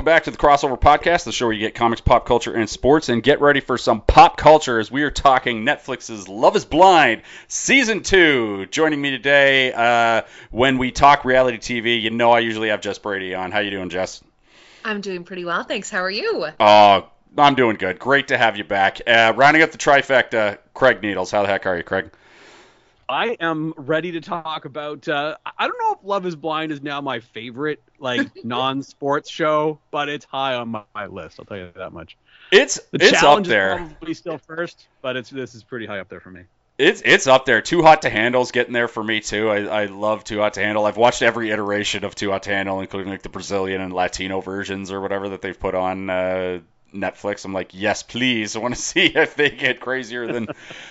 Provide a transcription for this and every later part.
Welcome back to the Crossover Podcast, the show where you get comics, pop culture, and sports. And get ready for some pop culture as we are talking Netflix's Love is Blind Season 2. Joining me today uh, when we talk reality TV, you know I usually have Jess Brady on. How you doing, Jess? I'm doing pretty well, thanks. How are you? Oh, I'm doing good. Great to have you back. Uh, rounding up the trifecta, Craig Needles. How the heck are you, Craig? I am ready to talk about. Uh, I don't know if Love Is Blind is now my favorite like non-sports show, but it's high on my, my, list. I'll tell you that much. It's the it's up there. Is probably still first, but it's this is pretty high up there for me. It's it's up there. Too Hot to Handle's getting there for me too. I, I love Too Hot to Handle. I've watched every iteration of Too Hot to Handle, including like the Brazilian and Latino versions or whatever that they've put on uh, Netflix. I'm like, yes, please. I want to see if they get crazier than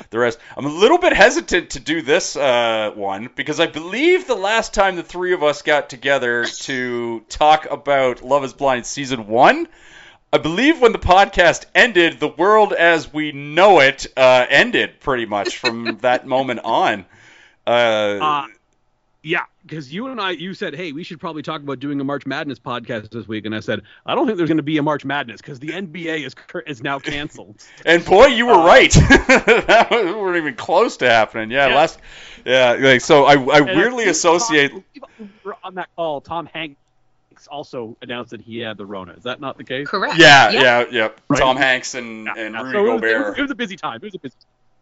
the rest. I'm a little bit hesitant to do this uh, one because I believe the last time the three of us got together to talk about Love Is Blind season one. I believe when the podcast ended, the world as we know it uh, ended pretty much from that moment on. Uh, uh, yeah, because you and I, you said, hey, we should probably talk about doing a March Madness podcast this week, and I said, I don't think there's going to be a March Madness because the NBA is is now canceled. and boy, you were uh, right. that wasn't even close to happening. Yeah, yeah. last, yeah, like so. I I weirdly associate Tom, on that call. Tom Hanks also announced that he had the Rona. Is that not the case? Correct. Yeah, yeah, yeah. yeah. Right? Tom Hanks and yeah, and Rudy so Gobert. It was, it was, a busy time. It was a busy.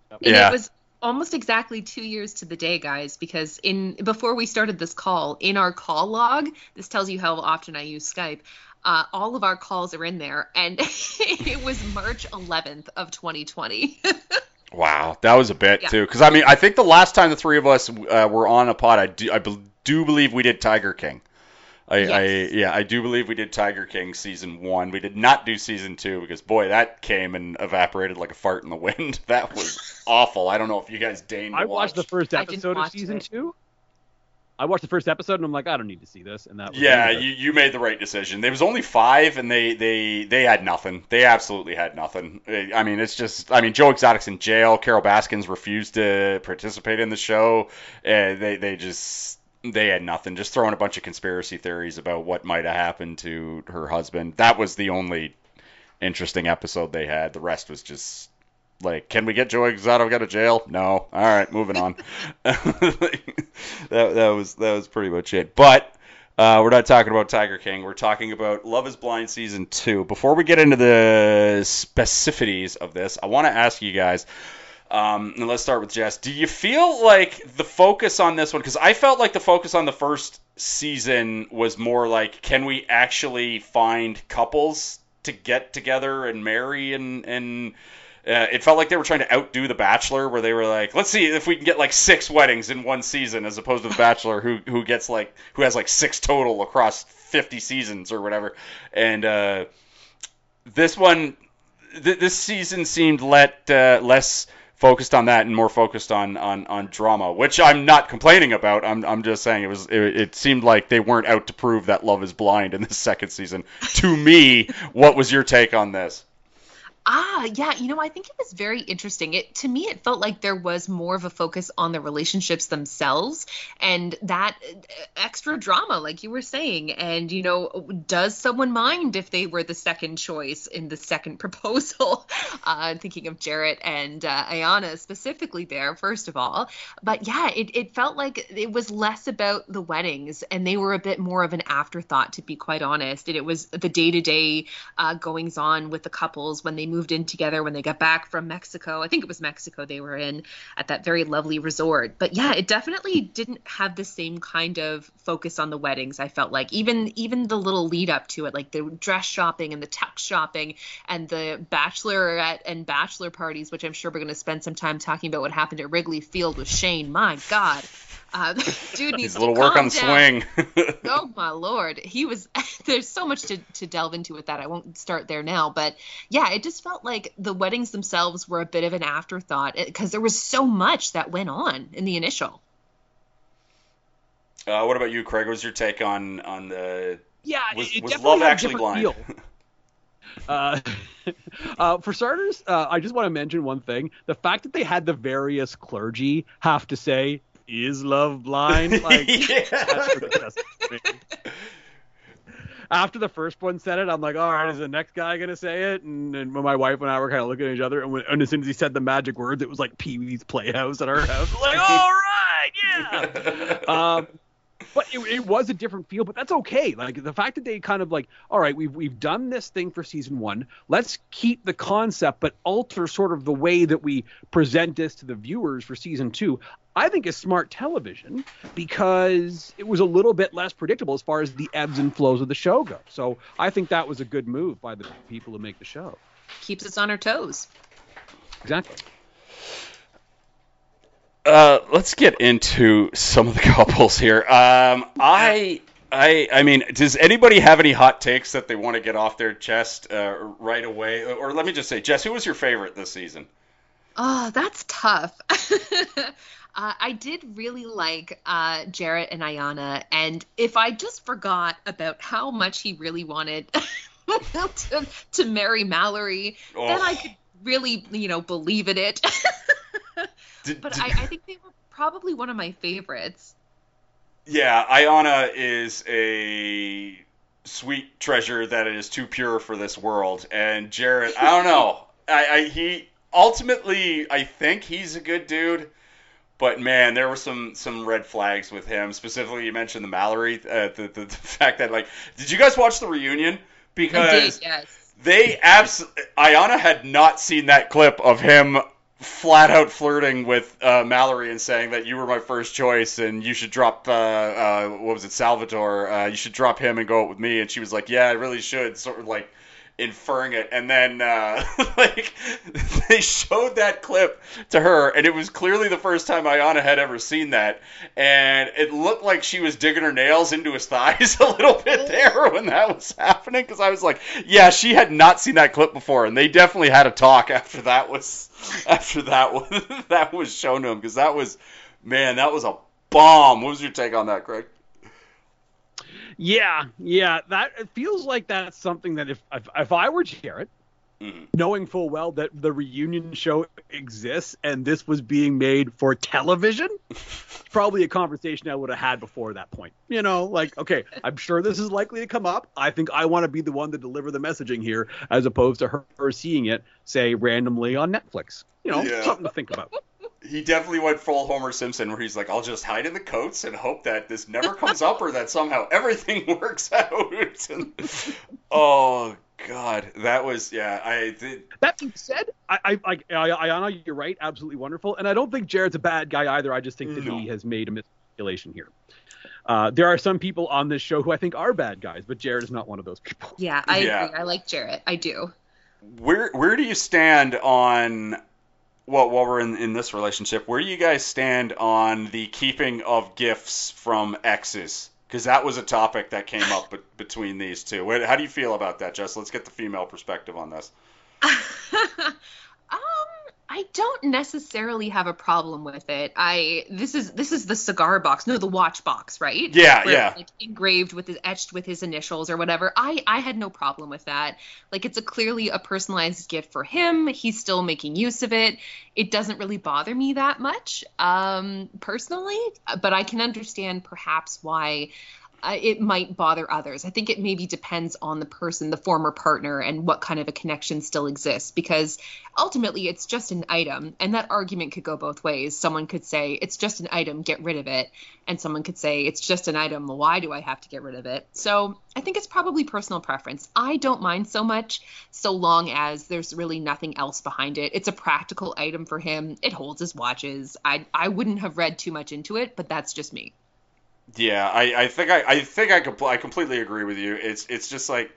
Time. Yeah. it was almost exactly two years to the day, guys, because in before we started this call, in our call log, this tells you how often I use Skype. Uh, all of our calls are in there, and it was March 11th of 2020. wow, that was a bit yeah. too. Because I mean, I think the last time the three of us uh, were on a pod, I do, I do believe we did Tiger King. I, yes. I, yeah, I do believe we did Tiger King season one. We did not do season two because boy, that came and evaporated like a fart in the wind. That was awful. I don't know if you guys deigned. I watched the first episode of season it. two. I watched the first episode and I'm like, I don't need to see this. And that yeah, you, you made the right decision. There was only five, and they they they had nothing. They absolutely had nothing. I mean, it's just I mean, Joe Exotic's in jail. Carole Baskins refused to participate in the show. and they they just they had nothing, just throwing a bunch of conspiracy theories about what might have happened to her husband. That was the only interesting episode they had. The rest was just like, can we get Joey Exotic out of jail? No. All right, moving on. that, that was that was pretty much it. But uh, we're not talking about Tiger King. We're talking about Love Is Blind season two. Before we get into the specificities of this, I want to ask you guys um, and let's start with Jess. Do you feel like the focus on this one? Because I felt like the focus on the first season was more like, can we actually find couples to get together and marry and and uh, it felt like they were trying to outdo The Bachelor, where they were like, let's see if we can get like six weddings in one season, as opposed to The Bachelor, who who gets like who has like six total across fifty seasons or whatever. And uh, this one, th- this season seemed let uh, less focused on that and more focused on on, on drama, which I'm not complaining about. I'm, I'm just saying it was it, it, seemed like they weren't out to prove that Love is Blind in the second season. to me, what was your take on this? Ah, yeah, you know, I think it was very interesting. It to me it felt like there was more of a focus on the relationships themselves and that uh, extra drama like you were saying. And you know, does someone mind if they were the second choice in the second proposal? Uh thinking of Jarrette and uh, Iyanna specifically there first of all. But yeah, it it felt like it was less about the weddings and they were a bit more of an afterthought to be quite honest. And it was the day-to-day uh goings on with the couples when they moved moved in together when they got back from Mexico. I think it was Mexico they were in at that very lovely resort. But yeah, it definitely didn't have the same kind of focus on the weddings. I felt like even even the little lead up to it, like the dress shopping and the tux shopping and the bachelorette and bachelor parties, which I'm sure we're going to spend some time talking about what happened at Wrigley Field with Shayne. My God. Uh, dude needs a little work on the swing. oh my lord, he was. there's so much to to delve into with that. I won't start there now, but yeah, it just felt like the weddings themselves were a bit of an afterthought because there was so much that went on in the initial. Uh, what about you, Craig? What was your take on on the? Yeah, was, was love actually blind? Uh, uh, for starters, uh, I just want to mention one thing: the fact that they had the various clergy have to say is love blind? Like, after the first one said it, I'm like, all right, is the next guy gonna say it? And, and my wife and I were kind of looking at each other, and, when, and as soon as he said the magic words, it was like Pee Wee's Playhouse at our house. Like, all right, yeah. um, but it, it, was a different feel, but that's okay. Like the fact that they kind of like, all right, we've we've done this thing for season one. Let's keep the concept, but alter sort of the way that we present this to the viewers for season two. I think is smart television because it was a little bit less predictable as far as the ebbs and flows of the show go. So I think that was a good move by the people who make the show. Keeps us on our toes. Exactly. Uh, let's get into some of the couples here. Um, I, I, I mean, does anybody have any hot takes that they want to get off their chest uh, right away? Or let me just say, Jess, who was your favorite this season? Oh, that's tough. uh, I did really like uh, Jarrette and Iyanna, and if I just forgot about how much he really wanted to, to marry Mallory, oh. then I could really, you know, believe in it. Did, but did, I, I think they were probably one of my favorites. Yeah, Iyanna is a sweet treasure that is too pure for this world, and Jarrette, I don't know. I, I he ultimately, I think he's a good dude. But man, there were some some red flags with him. Specifically, you mentioned the Mallory, uh, the, the, the fact that like, did you guys watch the reunion? Because did, yes. they absolutely, Iyanna had not seen that clip of him flat out flirting with uh, Mallory and saying that you were my first choice and you should drop uh, uh, what was it Salvatore? Uh, you should drop him and go out with me. And she was like yeah I really should. Sort of like inferring it and then uh, like they showed that clip to her and it was clearly the first time Iyanna had ever seen that and it looked like she was digging her nails into his thighs a little bit there when that was happening because I was like yeah she had not seen that clip before and they definitely had a talk after that was after that was that was shown to him because that was man that was a bomb. What was your take on that, Craig? Yeah, yeah, that it feels like that's something that if if, if I were Jarrette, mm-hmm. knowing full well that the reunion show exists and this was being made for television, probably a conversation I would have had before that point. You know, like, okay, I'm sure this is likely to come up. I think I want to be the one to deliver the messaging here, as opposed to her, her seeing it, say, randomly on Netflix. You know, yeah. something to think about. He definitely went full Homer Simpson, where he's like, "I'll just hide in the coats and hope that this never comes up, or that somehow everything works out." And, oh God, that was yeah. I did. That being said, I I I, Iyanna, you're right, absolutely wonderful, and I don't think Jarrette's a bad guy either. I just think that no. he has made a miscalculation here. Uh, there are some people on this show who I think are bad guys, but Jarrette is not one of those people. Yeah, I yeah. agree. I like Jarrette. I do. Where where do you stand on well, while we're in, in this relationship, where do you guys stand on the keeping of gifts from exes? because that was a topic that came up be- between these two. How do you feel about that, Jess? Let's get the female perspective on this. I don't necessarily have a problem with it. I this is this is the cigar box, no, the watch box, right? Yeah, Where yeah. like engraved with his etched with his initials or whatever. I I had no problem with that. Like it's a clearly a personalized gift for him. He's still making use of it. It doesn't really bother me that much, um, personally. But I can understand perhaps why it might bother others. I think it maybe depends on the person, the former partner, and what kind of a connection still exists. Because ultimately, it's just an item, and that argument could go both ways. Someone could say, it's just an item, get rid of it. And someone could say, it's just an item, why do I have to get rid of it? So I think it's probably personal preference. I don't mind so much, so long as there's really nothing else behind it. It's a practical item for him, it holds his watches. I, I wouldn't have read too much into it, but that's just me. Yeah, I, I think I, I think I, compl- I completely agree with you. It's it's just like,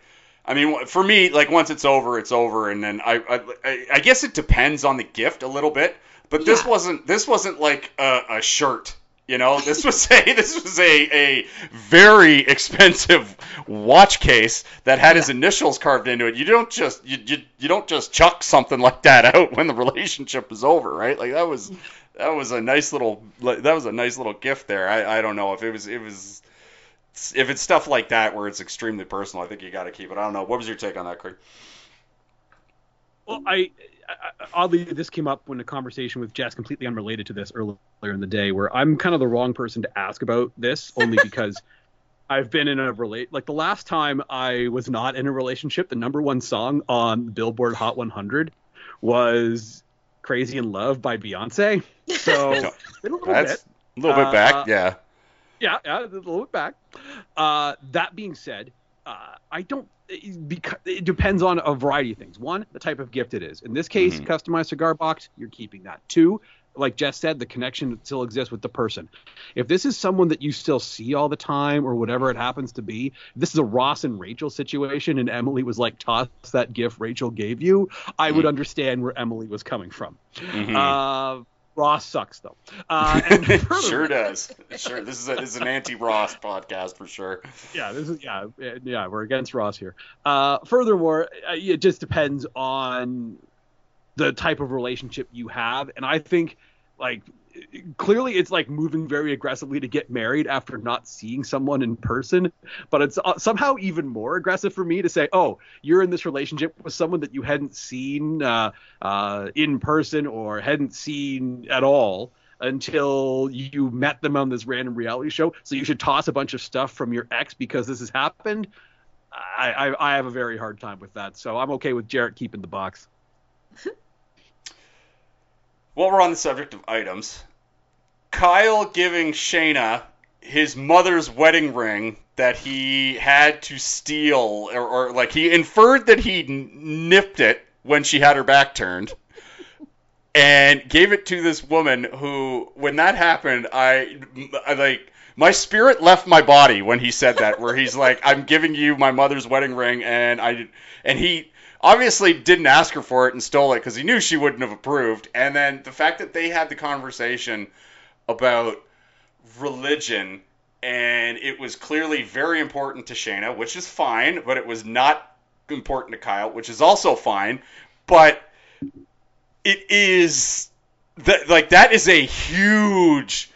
I mean, for me, like once it's over, it's over, and then I I, I guess it depends on the gift a little bit. But this yeah. wasn't this wasn't like a, a shirt. You know, this was a this was a, a very expensive watch case that had yeah. his initials carved into it. You don't just you, you you don't just chuck something like that out when the relationship is over, right? Like that was mm-hmm. That was a nice little that was a nice little gift there. I, I don't know if it was it was if it's stuff like that where it's extremely personal. I think you got to keep it. I don't know. What was your take on that, Craig? Well, I, I, oddly this came up when a conversation with Jess, completely unrelated to this earlier in the day, where I'm kind of the wrong person to ask about this, only because I've been in a relate like the last time I was not in a relationship, the number one song on Billboard Hot 100 was "Crazy in Love" by Beyonce. So a little That's bit. a little bit back, Uh, yeah. Yeah, yeah, a little bit back. Uh, that being said, uh, I don't. Because it depends on a variety of things. One, the type of gift it is. In this case, Mhm. customized cigar box, you're keeping that. Two, like Jess said, the connection still exists with the person. If this is someone that you still see all the time or whatever it happens to be, this is a Ross and Rachel situation, and Emily was like, toss that gift Rachel gave you, I would Mhm. understand where Emily was coming from. Mhm. Uh, Ross sucks though. Uh, further- sure does. Sure, this is a, this is an anti-Ross podcast for sure. yeah, this is yeah, yeah. We're against Ross here. Uh, furthermore, uh, it just depends on the type of relationship you have, and I think like clearly it's like moving very aggressively to get married after not seeing someone in person. But it's uh, somehow even more aggressive for me to say oh you're in this relationship with someone that you hadn't seen uh, uh, in person or hadn't seen at all until you met them on this random reality show. So you should toss a bunch of stuff from your ex because this has happened. I, I, I have a very hard time with that. So i'm okay with jarrette keeping the box While we're on the subject of items, Kyle giving Shaina his mother's wedding ring that he had to steal, or, or like he inferred that he nipped it when she had her back turned, and gave it to this woman who, when that happened, I, I like my spirit left my body when he said that. Where he's like, "I'm giving you my mother's wedding ring," and I, and he obviously didn't ask her for it and stole it because he knew she wouldn't have approved. And then the fact that they had the conversation about religion and it was clearly very important to Shaina, which is fine, but it was not important to Kyle, which is also fine. But it is that like that is a huge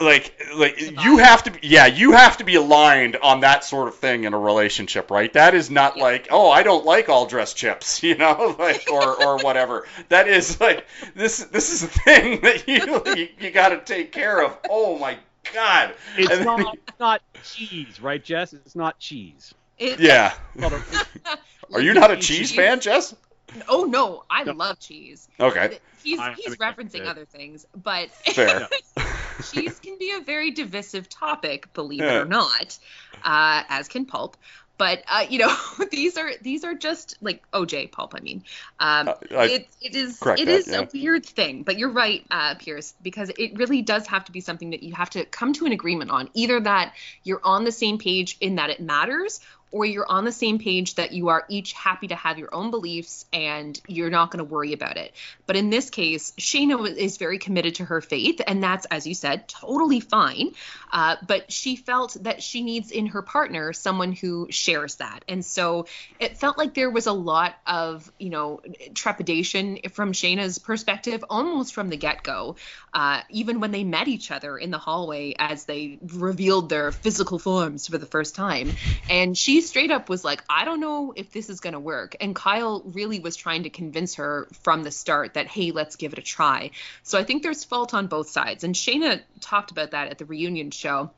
like like you have to be, yeah you have to be aligned on that sort of thing in a relationship right? That is not Yeah. like oh i don't like all dressed chips you know like or or whatever. That is like this this is a thing that you you, you got to take care of. Oh my god. It's then- not it's not cheese right jess? It's not cheese. It- yeah. Are you not a cheese. fan jess? Oh no, I No. love cheese. okay. He's I'm he's excited. referencing other things, but fair cheese can be a very divisive topic, believe it or not, uh, as can pulp. But uh, you know, these are these are just like OJ pulp. I mean, um, Uh, I- it it is it that, is yeah. a weird thing. But you're right, uh, Pierce, because it really does have to be something that you have to come to an agreement on. Either that you're on the same page in that it matters, or you're on the same page that you are each happy to have your own beliefs and you're not going to worry about it. But in this case, Shaina is very committed to her faith, and that's, as you said, totally fine. Uh, but she felt that she needs in her partner someone who shares that. And so it felt like there was a lot of, you know, trepidation from Shaina's perspective, almost from the get go, uh, even when they met each other in the hallway as they revealed their physical forms for the first time. And she straight up was like, I don't know if this is going to work. And Kyle really was trying to convince her from the start that, hey, let's give it a try. So I think there's fault on both sides. And Shaina talked about that at the reunion show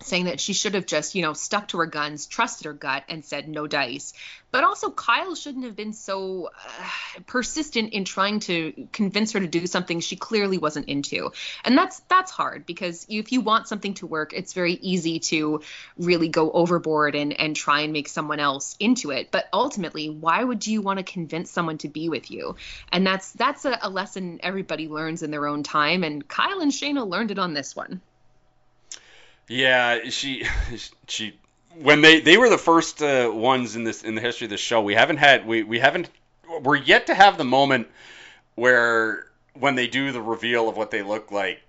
saying that she should have just, you know, stuck to her guns, trusted her gut, and said no dice. But also, Kyle shouldn't have been so uh, persistent in trying to convince her to do something she clearly wasn't into. And that's that's hard because if you want something to work, it's very easy to really go overboard and and try and make someone else into it. But ultimately, why would you want to convince someone to be with you? And that's that's a, a lesson everybody learns in their own time. And Kyle and Shaina learned it on this one. Yeah, she she when they they were the first uh, ones in this in the history of this show. We haven't had we we haven't we're yet to have the moment where when they do the reveal of what they look like,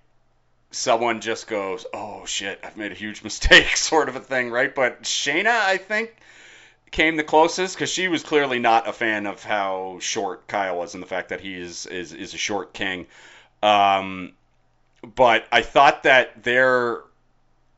someone just goes, "Oh shit, I've made a huge mistake," sort of a thing, right? But Shaina, I think. Came the closest because she was clearly not a fan of how short Kyle was and the fact that he is is, is a short king. Um, but I thought that their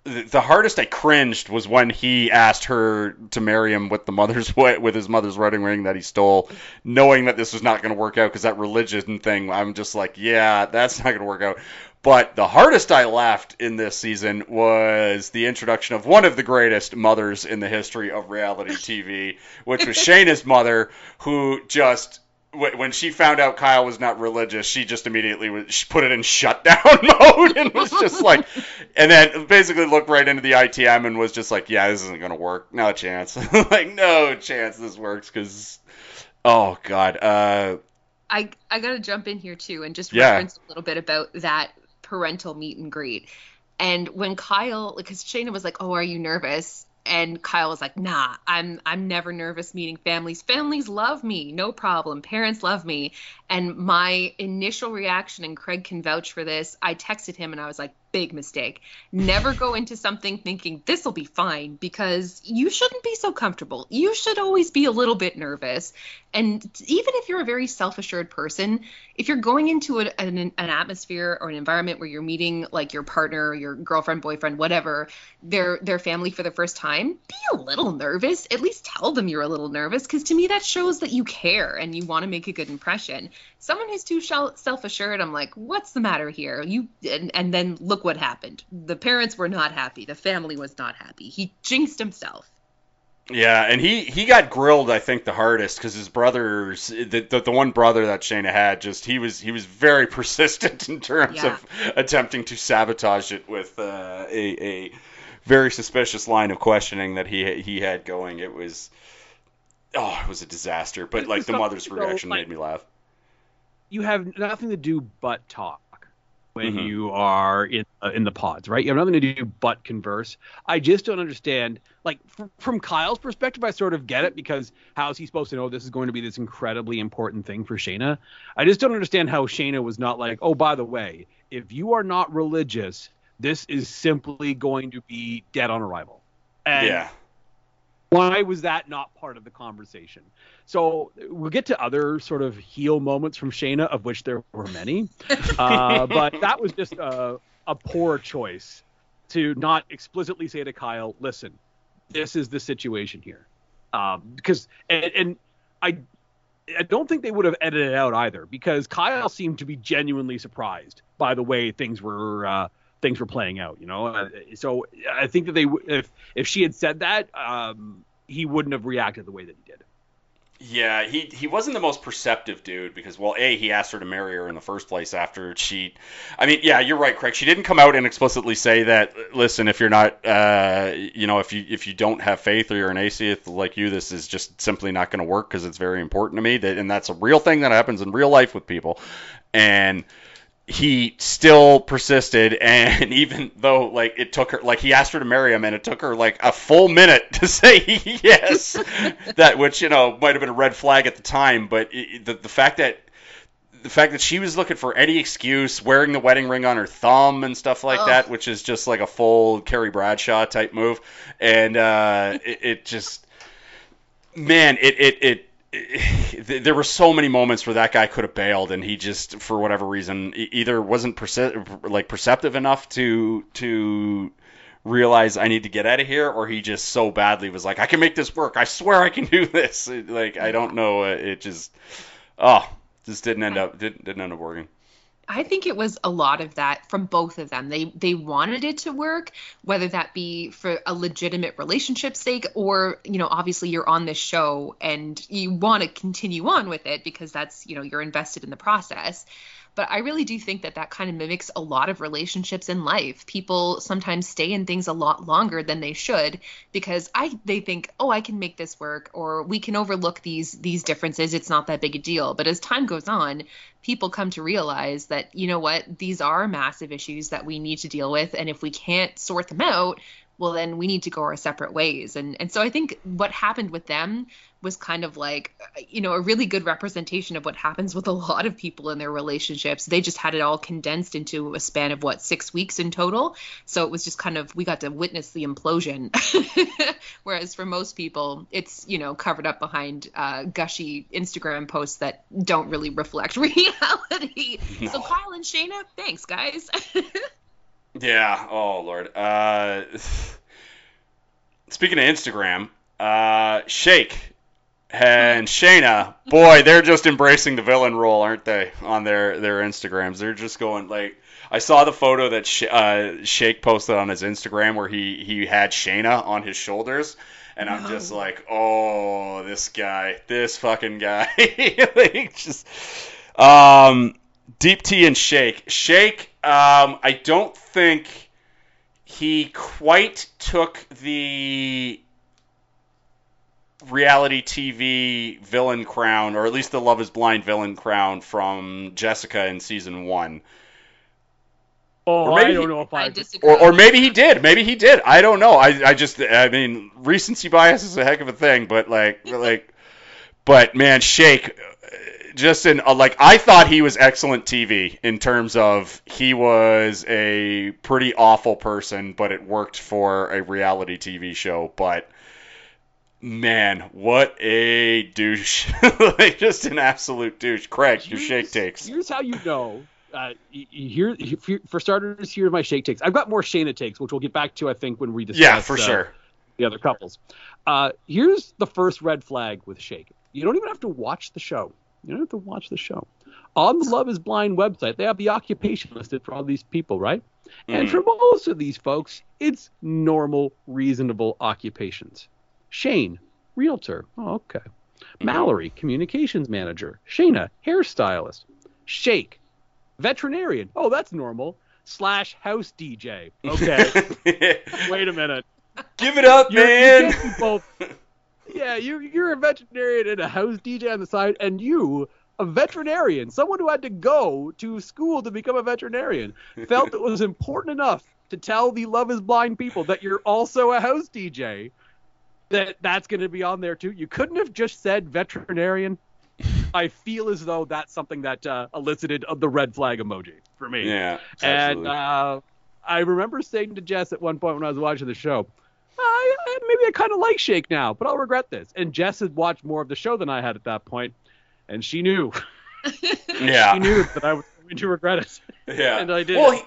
the hardest I cringed was when he asked her to marry him with the mother's with his mother's wedding ring that he stole, knowing that this was not going to work out because that religion thing. I'm just like, yeah, that's not going to work out. But the hardest I laughed in this season was the introduction of one of the greatest mothers in the history of reality TV, which was Shaina's mother, who just when she found out Kyle was not religious, she just immediately was, she put it in shutdown mode and was just like, and then basically looked right into the ITM and was just like, yeah, this isn't gonna work, no chance, like no chance this works because, oh god, uh, I I gotta jump in here too and just Yeah. reference a little bit about that parental meet and greet. And when Kyle, because Shaina was like, "Oh, are you nervous?" And Kyle was like, "Nah, I'm I'm never nervous meeting families. Families love me, no problem. Parents love me." And my initial reaction, and Craig can vouch for this, I texted him and I was like, "Big mistake. Never go into something thinking this will be fine because you shouldn't be so comfortable. You should always be a little bit nervous." And even if you're a very self-assured person, if you're going into an, an atmosphere or an environment where you're meeting like your partner, your girlfriend, boyfriend, whatever, their their family for the first time, be a little nervous. At least tell them you're a little nervous because to me that shows that you care and you want to make a good impression. Someone who's too self-assured, I'm like, what's the matter here? You and, and then look what happened. The parents were not happy. The family was not happy. He jinxed himself. Yeah, and he he got grilled, I think, the hardest because his brothers, the, the the one brother that shaina had, just he was he was very persistent in terms Yeah. of attempting to sabotage it with uh, a a very suspicious line of questioning that he he had going. It was oh, it was a disaster. But like the mother's reaction made me laugh. You have nothing to do but talk when Mhm. you are in uh, in the pods, right? You have nothing to do but converse. I just don't understand. Like from, from Kyle's perspective, I sort of get it because how is he supposed to know this is going to be this incredibly important thing for Shaina? I just don't understand how Shaina was not like, oh, by the way, if you are not religious, this is simply going to be dead on arrival. And yeah. Why was that not part of the conversation? So we'll get to other sort of heel moments from Shaina, of which there were many, uh, but that was just a, a poor choice to not explicitly say to Kyle, "Listen, this is the situation here," um, because and, and I. I don't think they would have edited it out either because Kyle seemed to be genuinely surprised by the way things were uh, things were playing out. You know, Uh, so I think that they if if she had said that, um, he wouldn't have reacted the way that he did. Yeah, he he wasn't the most perceptive dude because well, a he asked her to marry her in the first place after she, I mean, yeah, you're right, Craig. She didn't come out and explicitly say that. Listen, if you're not, uh, you know, if you if you don't have faith or you're an atheist like you, this is just simply not going to work because it's very important to me. That and that's a real thing that happens in real life with people, and he still persisted and even though like it took her like he asked her to marry him and it took her like a full minute to say yes that which you know might have been a red flag at the time but it, the, the fact that the fact that she was looking for any excuse wearing the wedding ring on her thumb and stuff like Ugh. that which is just like a full Carrie Bradshaw type move and uh it, it just man it, it it, there were so many moments where that guy could have bailed, and he just, for whatever reason, either wasn't perce- like perceptive enough to to realize I need to get out of here, or he just so badly was like, I can make this work. I swear I can do this. Like I don't know. It just, oh, just didn't end up didn't didn't end up working. I think it was a lot of that from both of them. They they wanted it to work, whether that be for a legitimate relationship sake or, you know, obviously you're on this show and you want to continue on with it because that's, you know, you're invested in the process. But I really do think that that kind of mimics a lot of relationships in life. People sometimes stay in things a lot longer than they should because I they think, "Oh, I can make this work," or "We can overlook these these differences. It's not that big a deal." But as time goes on, people come to realize that you know what these are massive issues that we need to deal with and if we can't sort them out well then we need to go our separate ways. And and so i think what happened with them was kind of like you know a really good representation of what happens with a lot of people in their relationships. They just had it all condensed into a span of what 6 weeks in total? So it was just kind of we got to witness the implosion. Whereas for most people it's you know covered up behind uh, gushy instagram posts that don't really reflect reality. So kyle and shaina thanks guys Yeah. Oh Lord. Uh, speaking of Instagram, uh, Shake and Shaina, boy, they're just embracing the villain role, aren't they? On their their Instagrams, they're just going like. I saw the photo that Sh- uh, Shake posted on his Instagram where he he had Shaina on his shoulders, and I'm just like, oh, this guy, this fucking guy, like just um, Deepti and Shake. Shake, um, I don't think he quite took the reality TV villain crown, or at least the Love Is Blind villain crown from Jessica in season one. Oh, Or maybe I don't he- know if I. I disagree. Or, or maybe he did. Maybe he did. I don't know. I, I just, I mean, recency bias is a heck of a thing, but like, like, but man, Shake, just in, uh, like, I thought he was excellent TV in terms of he was a pretty awful person, but it worked for a reality TV show. But man, what a douche! like, just an absolute douche. Craig, your Shake takes. Here's how you know. Uh, here, for starters, here are my shake takes. I've got more Shaina takes, which we'll get back to, I think, when we discuss Yeah, for uh, sure. the other couples. Uh, here's the first red flag with Shake. You don't even have to watch the show. You don't have to watch the show. On the Love Is Blind website, they have the occupation listed for all these people, right? And Mhm. for most of these folks, it's normal, reasonable occupations. Shayne, realtor. Oh, okay. Mallory, communications manager. Shaina, hairstylist. Shake, veterinarian. Oh, that's normal. Slash house DJ. Okay. Wait a minute. Give it up, You're, man. you can't be both. Yeah, you you're a veterinarian and a house DJ on the side, and you, a veterinarian, someone who had to go to school to become a veterinarian, felt it was important enough to tell the Love Is Blind people that you're also a house DJ. That that's going to be on there too. You couldn't have just said veterinarian. I feel as though that's something that uh, elicited the red flag emoji for me. Yeah, And absolutely. uh, I remember saying to Jess at one point when I was watching the show, I, I- maybe I kind of like Shake now, but I'll regret this. And Jess had watched more of the show than I had at that point, and she knew. yeah, She knew that I was going to regret it. yeah. and I did. Well, he,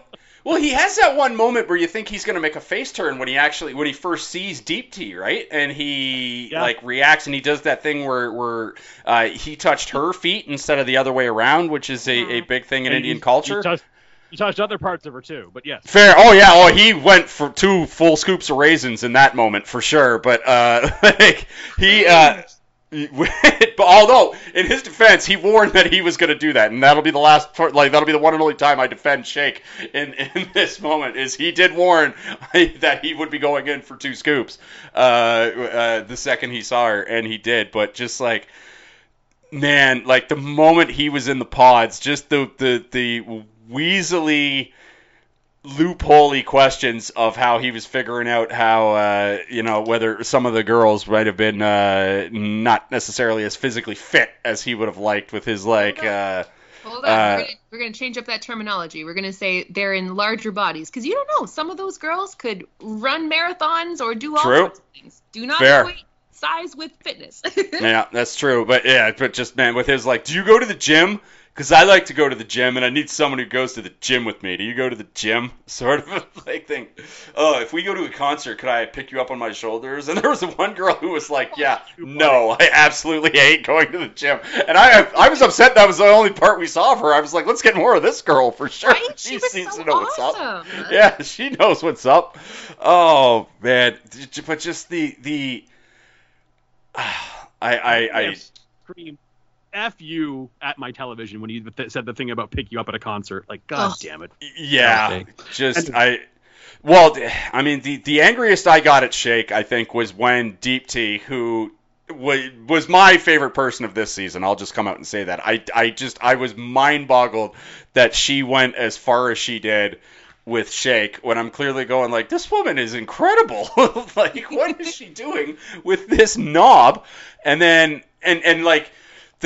well, he has that one moment where you think he's going to make a face turn when he actually when he first sees Deepti, right? And he Yeah. like reacts and he does that thing where where uh, he touched her feet instead of the other way around, which is a, a big thing in And Indian you- culture. You touched, you touched other parts of her too, but yes. Fair. Oh yeah. Oh, he went for two full scoops of raisins in that moment for sure. But uh, like he uh, but although in his defense, he warned that he was going to do that, and that'll be the last, part- like that'll be the one and only time I defend Shake in in this moment. Is he did warn that he would be going in for two scoops uh, uh, the second he saw her, and he did. But just like man, like the moment he was in the pods, just the the the weaselly loopholey questions of how he was figuring out how uh, you know whether some of the girls might have been uh, not necessarily as physically fit as he would have liked with his like uh, Hold on, Uh, we're, gonna, we're gonna change up that terminology. We're gonna say they're in larger bodies because you don't know. Some of those girls could run marathons or do all True. sorts of things. Do not Fair. equate size with fitness. yeah that's true but yeah but just man with his like do you go to the gym because I like to go to the gym and I need someone who goes to the gym with me. Do you go to the gym? Sort of like thing. Oh, if we go to a concert, could I pick you up on my shoulders? And there was one girl who was like, "Yeah, no, I absolutely hate going to the gym." And I, I was upset that was the only part we saw of her. I was like, "Let's get more of this girl for sure." right? She was seems so to know what's up. Yeah, she knows what's up. Oh man, but just the the. I I I. Yes. Scream F you at my television when you th- said the thing about pick you up at a concert. Like, god Ugh. damn it. Yeah, just And- I. Well, I mean, the the angriest I got at Shake, I think, was when Deepti, who was was my favorite person of this season. I'll just come out and say that. I I just I was mind boggled that she went as far as she did with Shake when I'm clearly going like this woman is incredible. like what is she doing with this knob? And then and and like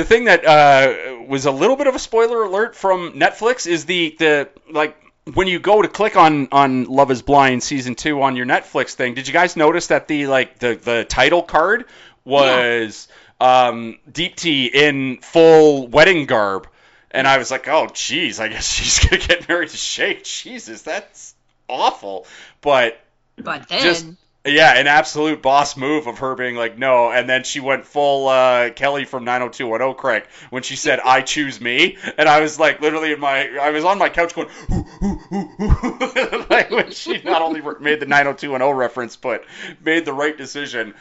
the thing that uh, was a little bit of a spoiler alert from Netflix is the the like when you go to click on on Love Is Blind season two on your Netflix thing. Did you guys notice that the like the the title card was um, Deepti in full wedding garb? And I was like, oh, geez, I guess she's gonna get married to Shay. Jesus, that's awful. But But then Just- Yeah, an absolute boss move of her being like, no, and then she went full uh, Kelly from 90210 Craig when she said, I choose me. And I was like, literally in my, I was on my couch going, ooh, ooh, ooh, like when she not only made the 90210 reference, but made the right decision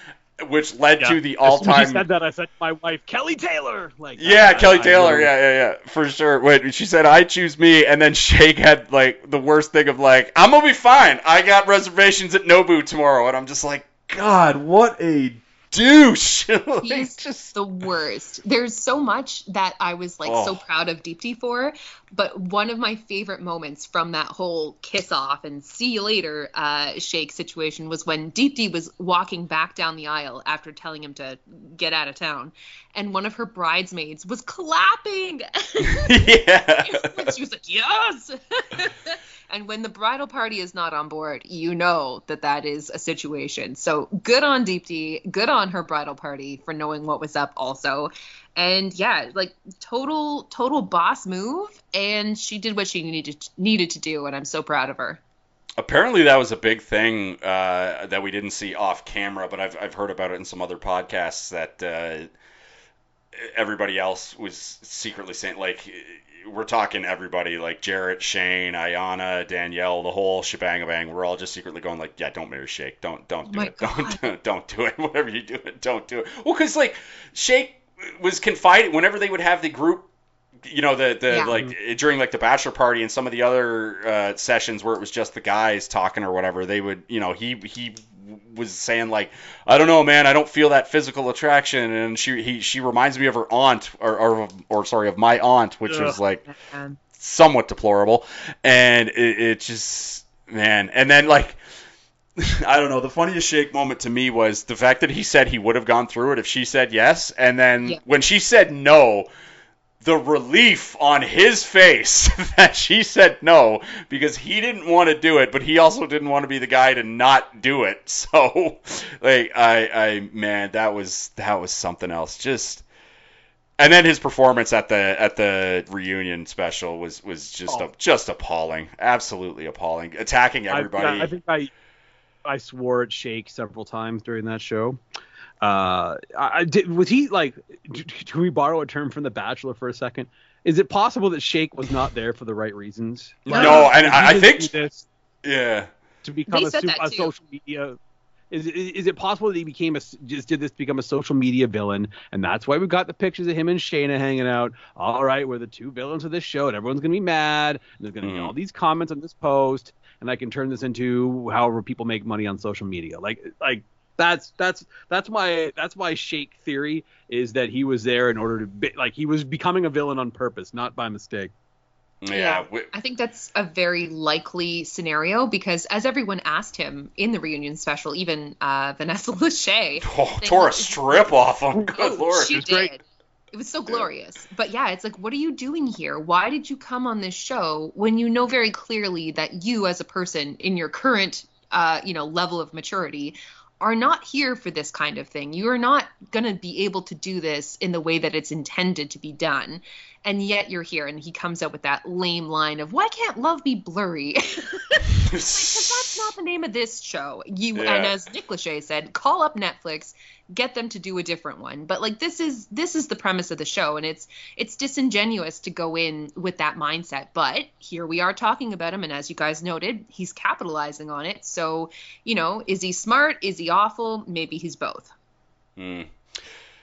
which led Yeah. to the as all-time. She said that. I said my wife, Kelly Taylor. Like Yeah, I- Kelly I- Taylor. I- yeah, yeah, yeah, for sure. Wait, she said I choose me, and then Shake had like the worst thing of like I'm gonna be fine. I got reservations at Nobu tomorrow, and I'm just like, God, what a douche. Like, He's just the worst. There's so much that I was like so Oh. proud of Deepti for, but one of my favorite moments from that whole kiss off and see you later uh, shake situation was when Deepti was walking back down the aisle after telling him to get out of town, and one of her bridesmaids was clapping. yeah. she was like, yes. And when the bridal party is not on board, you know that that is a situation. So good on Deep Deepti, good on her bridal party for knowing what was up also. And yeah, like total total boss move and she did what she needed needed to do and I'm so proud of her. Apparently, that was a big thing uh, that we didn't see off camera, but I've, I've heard about it in some other podcasts that uh, everybody else was secretly saying, like, we're talking everybody, like Jarrette, Shayne, Iyanna, Danielle, the whole shebang bang. We're all just secretly going, like, yeah, don't marry Shake. Don't, don't do my it. Don't, don't, don't do it. Whatever you do it, don't do it. Well, because, like, Shake was confiding whenever they would have the group you know the the Yeah. like during like the bachelor party and some of the other uh, sessions where it was just the guys talking or whatever they would you know he he was saying like I don't know man I don't feel that physical attraction and she he she reminds me of her aunt or or, or sorry of my aunt which Ugh. was like somewhat deplorable and it, it just man and then like I don't know. The funniest shake moment to me was the fact that he said he would have gone through it if she said yes, and then Yeah. when she said no, the relief on his face that she said no because he didn't want to do it, but he also didn't want to be the guy to not do it. So, like, I, I, man, that was that was something else. Just. And then his performance at the at the reunion special was was just Oh. just appalling, absolutely appalling, attacking I- everybody. I, think I I swore at Shake several times during that show. Uh, I, I did. Was he like? d- Can we borrow a term from The Bachelor for a second? Is it possible that Shake was not there for the right reasons? No, No, and I, I think this yeah. to become a, said su- that a social media. Is, is is it possible that he became a just did this become a social media villain, and that's why we got the pictures of him and Shaina hanging out? All right, we're the two villains of this show, and everyone's gonna be mad. And there's gonna be Mhm. all these comments on this post, and I can turn this into however people make money on social media. Like like that's that's that's my that's my shake theory is that he was there in order to be, like he was becoming a villain on purpose, not by mistake. Yeah, Yeah. we- I think that's a very likely scenario because as everyone asked him in the reunion special, even uh, Vanessa Lachey, oh, tore a strip off him. Good Oh, lord. she did. great. It was so glorious. But yeah, it's like, what are you doing here? Why did you come on this show when you know very clearly that you, as a person in your current, uh, you know, level of maturity, are not here for this kind of thing. You are not going to be able to do this in the way that it's intended to be done. And yet you're here. And he comes out with that lame line of, why can't love be blurry? Because that's not the name of this show. You Yeah. and as Nick Lachey said, call up Netflix, get them to do a different one. But like this is this is the premise of the show, and it's it's disingenuous to go in with that mindset. But here we are talking about him, and as you guys noted, he's capitalizing on it. So you know, is he smart? Is he awful? Maybe he's both. Hmm.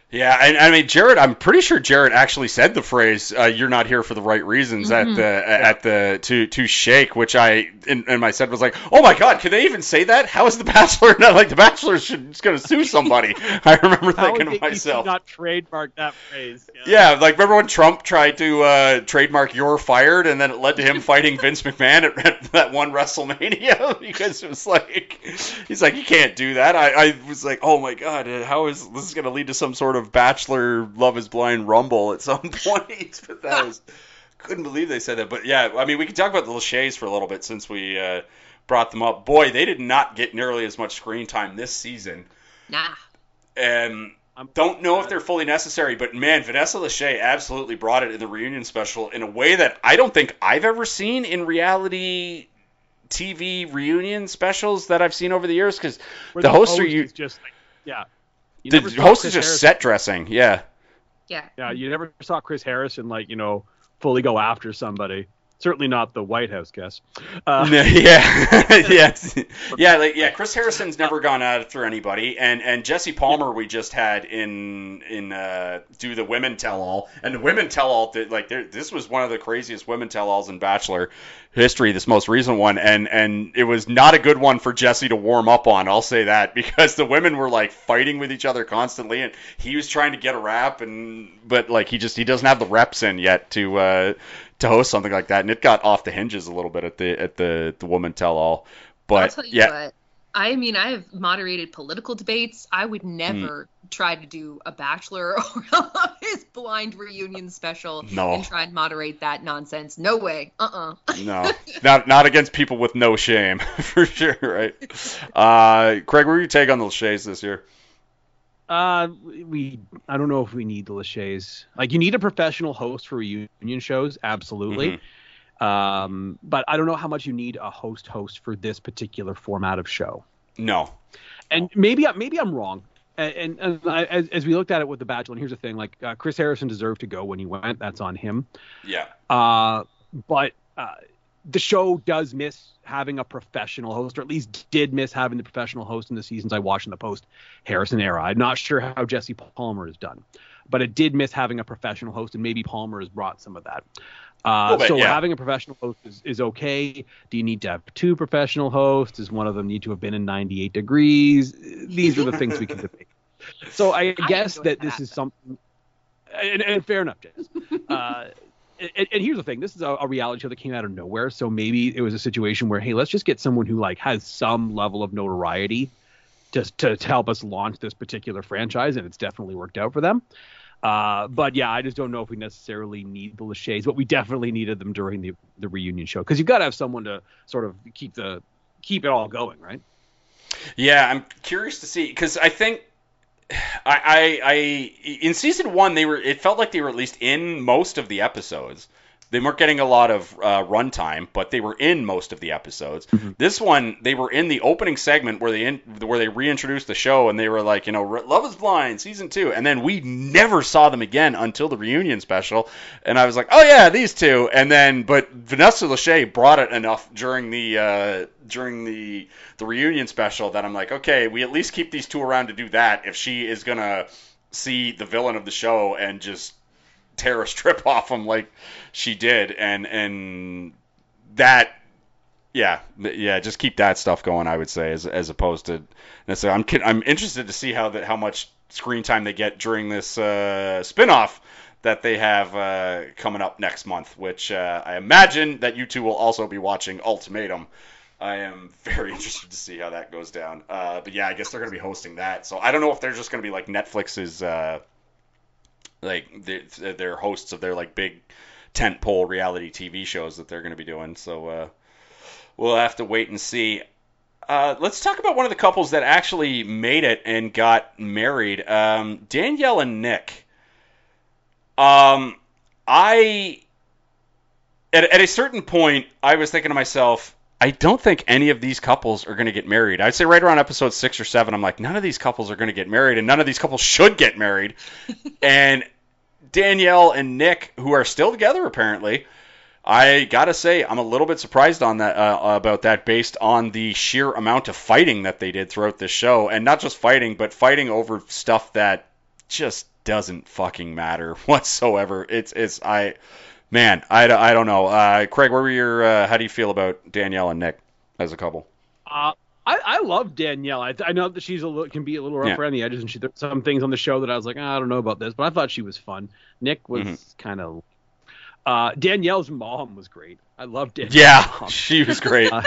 Yeah, and I mean Jarrette. I'm pretty sure Jarrette actually said the phrase uh, "You're not here for the right reasons" Mhm. at the at the to to Shake, which I in, in my said was like, "Oh my God, can they even say that? How is the Bachelor not like the Bachelor should is going to sue somebody?" I remember How thinking to myself. not trademark that phrase? Yeah, like remember when Trump tried to uh, trademark "You're fired" and then it led to him fighting Vince McMahon at, at that one WrestleMania because it was like he's like you can't do that. I, I was like, oh my god, uh, how is this is going to lead to some sort of Bachelor Love Is Blind Rumble at some point? but that was couldn't believe they said that. But yeah, I mean we can talk about the Lachey's for a little bit since we uh, brought them up. Boy, they did not get nearly as much screen time this season Nah. and I'm- don't know if they're fully necessary, but man, Vanessa Lachey absolutely brought it in the reunion special in a way that I don't think I've ever seen in reality TV reunion specials that I've seen over the years because Where the hosts are you. just like, yeah. You The never host is just Harrison- set dressing. Yeah. Yeah. Yeah, you never saw Chris Harrison like you know fully go after somebody. Certainly not the White House guess. Uh, yeah, yeah, yeah, like, yeah. Chris Harrison's never gone after anybody, and and Jesse Palmer we just had in in uh, do the women tell all, and the women tell all did like this was one of the craziest women tell alls in Bachelor history, this most recent one, and and it was not a good one for Jesse to warm up on. I'll say that because the women were like fighting with each other constantly, and he was trying to get a rap, and but like he just he doesn't have the reps in yet to. Uh, to host something like that, and it got off the hinges a little bit at the at the the woman tell all. But I'll tell you yeah, what. I mean, I have moderated political debates. I Hmm. would never try to do a Bachelor or his blind reunion special No. and try and moderate that nonsense. No way. Uh uh no, not not against people with no shame for sure, right? Uh, Craig, what were your take on the Lachey's this year? Uh, we I don't know if we need the Lachey's. Like you need a professional host for reunion shows, absolutely. Um, but I don't know how much you need a host host for this particular format of show. No, And maybe I- maybe I'm wrong. And, and, and I, as, as we looked at it with the Bachelor, and here's the thing: like uh, Chris Harrison deserved to go when he went. That's on him. yeah, Uh, but uh, the show does miss having a professional host, or at least did miss having the professional host in the seasons I watched in the post Harrison era. I'm not sure how Jesse Palmer has done, but it did miss having a professional host, and maybe Palmer has brought some of that. Uh, bit, so yeah. having a professional host is, is okay. Do you need to have two professional hosts? Does one of them need to have been in 98 degrees? These are the things we can debate. So I guess enjoy that this that. is something, and, and fair enough, Jess. Uh, and, and here's the thing: this is a, a reality show that came out of nowhere. So maybe it was a situation where, hey, let's just get someone who like has some level of notoriety, just to, to help us launch this particular franchise, and it's definitely worked out for them. Uh, but yeah, I just don't know if we necessarily need the Lachey's, but we definitely needed them during the the reunion show because you've got to have someone to sort of keep the keep it all going, right? yeah. I'm curious to see because I think. I, I, I, in season one, they were. It felt like they were at least in most of the episodes. They weren't getting a lot of uh, runtime, but they were in most of the episodes. This one, they were in the opening segment where they in, where they reintroduced the show, and they were like, you know, Love Is Blind season two, and then we never saw them again until the reunion special. And I was like, oh yeah, these two. And then, but Vanessa Lachey brought it enough during the uh, during the the reunion special that I'm like, okay, we at least keep these two around to do that if she is gonna see the villain of the show and just tear a strip off him like she did, and and that, yeah, yeah, just keep that stuff going. I would say as as opposed to necessarily. I'm I'm interested to see how that how much screen time they get during this uh, spinoff that they have uh, coming up next month, which uh, I imagine that you two will also be watching Ultimatum. I am very interested to see how that goes down. Uh, but yeah, I guess they're going to be hosting that. So I don't know if they're just going to be like Netflix's, uh, like they're, they're hosts of their like big tentpole reality TV shows that they're going to be doing. So uh, we'll have to wait and see. Uh, let's talk about one of the couples that actually made it and got married. Um, Danielle and Nick. Um, I at, at a certain point, I was thinking to myself, I don't think any of these couples are going to get married. I'd say right around episode six or seven, I'm like, none of these couples are going to get married, and none of these couples should get married. and Danielle and Nick, who are still together apparently, I gotta say, I'm a little bit surprised on that uh, about that, based on the sheer amount of fighting that they did throughout this show, and not just fighting, but fighting over stuff that just doesn't fucking matter whatsoever. It's it's I, man, I, I don't know. Uh, Craig, what were your uh, how do you feel about Danielle and Nick as a couple? Uh, I, I love Danielle. I, I know that she's a little, can be a little rough Yeah. around the edges, and she there's some things on the show that I was like, "Ah, I don't know about this, but I thought she was fun. Nick was Mhm. kind of. Uh, Danielle's mom was great. I loved Danielle's Yeah, mom. she was great. Uh,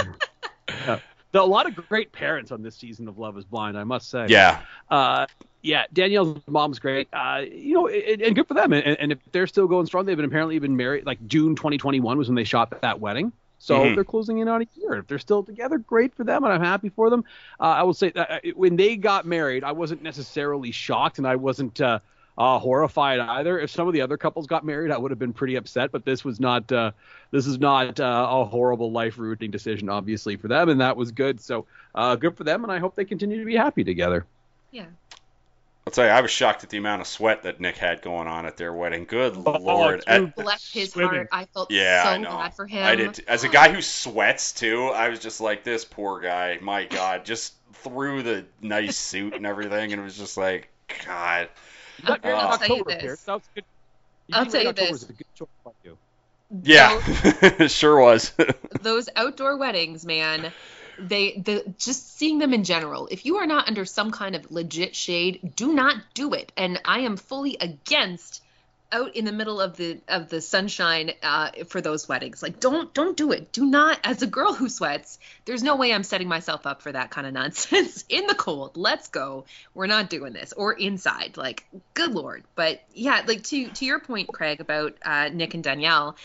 yeah. A lot of great parents on this season of Love Is Blind, I must say. yeah, Uh, yeah, Danielle's mom's great. Uh, you know, and, and good for them. And, and if they're still going strong, they've been apparently been married. Like June 2021 was when they shot that wedding. So Mhm. they're closing in on a year. If they're still together, great for them, and I'm happy for them. Uh, I will say that uh, when they got married, I wasn't necessarily shocked, and I wasn't. Uh, uh, horrified either. If some of the other couples got married, I would have been pretty upset. But this was not uh, this is not uh, a horrible life ruining decision, obviously for them, and that was good. So uh, good for them, and I hope they continue to be happy together. Yeah. I'll tell you, I was shocked at the amount of sweat that Nick had going on at their wedding. Good Oh, lord! dude. At- Bless his Swimming. heart. I felt yeah, so I know. bad for him. I did. t- As a guy who sweats too, I was just like, this poor guy. My God, just through the nice suit and everything, and it was just like, God. You got married I'll tell you this. Pierce. That was. I'll tell you married this. a good choice by you. Yeah, sure was. those outdoor weddings, man, they the just seeing them in general. If you are not under some kind of legit shade, do not do it. And I am fully against out in the middle of the of the sunshine uh, for those weddings. Like don't don't do it. Do not as a girl who sweats, there's no way I'm setting myself up for that kind of nonsense in the cold. Let's go. We're not doing this or inside. Like good lord. But yeah, like to to your point Craig about uh, Nick and Danielle,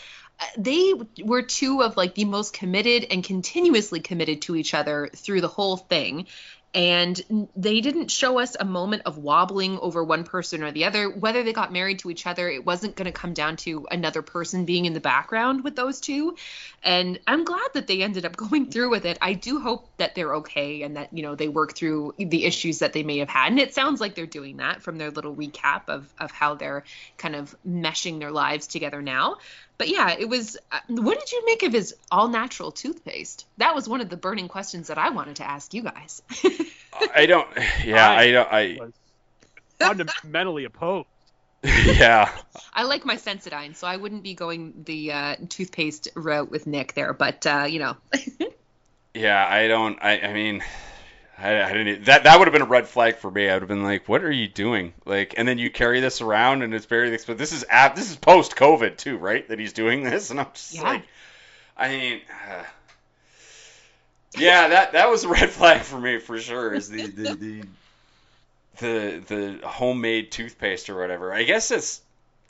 they were two of like the most committed and continuously committed to each other through the whole thing. And they didn't show us a moment of wobbling over one person or the other. Whether they got married to each other it wasn't going to come down to another person being in the background with those two. And i'm glad that they ended up going through with it. I do hope that they're okay and that you know they work through the issues that they may have had. And it sounds like they're doing that from their little recap of of how they're kind of meshing their lives together now but yeah, it was. Uh, what did you make of his all natural toothpaste? That was one of the burning questions that I wanted to ask you guys. I don't. Yeah, I don't. I. Was fundamentally opposed. Yeah. I like my Sensodyne, so I wouldn't be going the uh, toothpaste route with Nick there. But uh, you know, Yeah, I don't. I, I mean, I, I didn't. That that would have been a red flag for me. I would have been like, "What are you doing?" Like, and then you carry this around, and it's very. But this is ap- This is post COVID too, right? That he's doing this, and I'm just Yeah. like, I mean, uh, yeah, that that was a red flag for me for sure. Is the the the the, the homemade toothpaste or whatever. I guess it's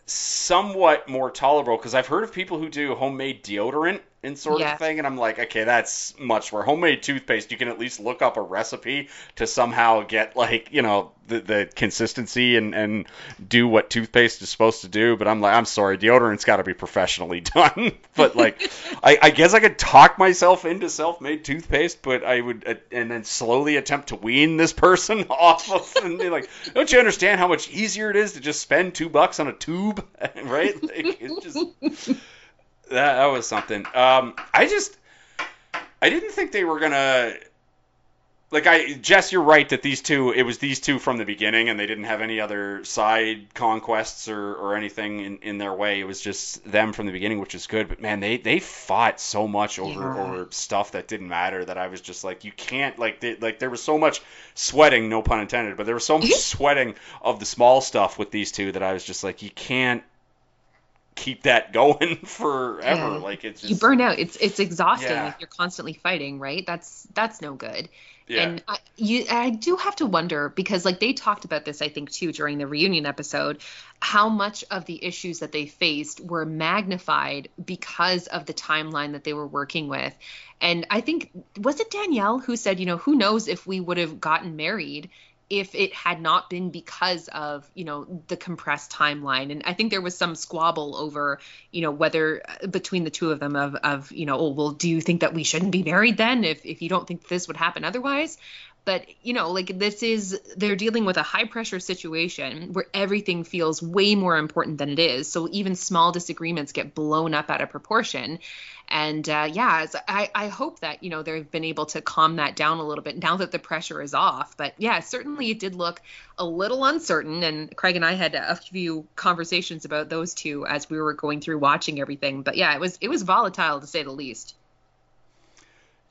somewhat more tolerable because I've heard of people who do homemade deodorant and sort Yes. of thing, and I'm like, okay, that's much more homemade toothpaste. You can at least look up a recipe to somehow get like you know the, the consistency and and do what toothpaste is supposed to do. But I'm like, I'm sorry, deodorant's got to be professionally done. but like, I, I guess I could talk myself into self-made toothpaste, but I would uh, and then slowly attempt to wean this person off of and be like, don't you understand how much easier it is to just spend two bucks on a tube, right? Like, it's just that that was something. Um, I just I didn't think they were gonna like I Jess, you're right that these two it was these two from the beginning and they didn't have any other side conquests or, or anything in, in their way. It was just them from the beginning, which is good. But man, they they fought so much over Yeah. over stuff that didn't matter that I was just like you can't like they, like there was so much sweating, no pun intended, but there was so much sweating of the small stuff with these two that I was just like you can't keep that going forever. Yeah. Like it's just you burn out. It's it's exhausting Yeah. if you're constantly fighting, right? That's that's no good. yeah. And I, you, I do have to wonder because, like, they talked about this, I think, too, during the reunion episode, how much of the issues that they faced were magnified because of the timeline that they were working with. And I think, was it Danielle who said, you know, who knows if we would have gotten married if it had not been because of you know the compressed timeline. And i think there was some squabble over you know whether uh, between the two of them of of you know oh well do you think that we shouldn't be married then if if you don't think this would happen otherwise? But you know like this is they're dealing with a high pressure situation where everything feels way more important than it is. So even small disagreements get blown up out of proportion and uh, yeah it's- I, I hope that you know they've been able to calm that down a little bit now that the pressure is off but yeah certainly it did look a little uncertain and craig and i had a few conversations about those two as we were going through watching everything but yeah it was it was volatile to say the least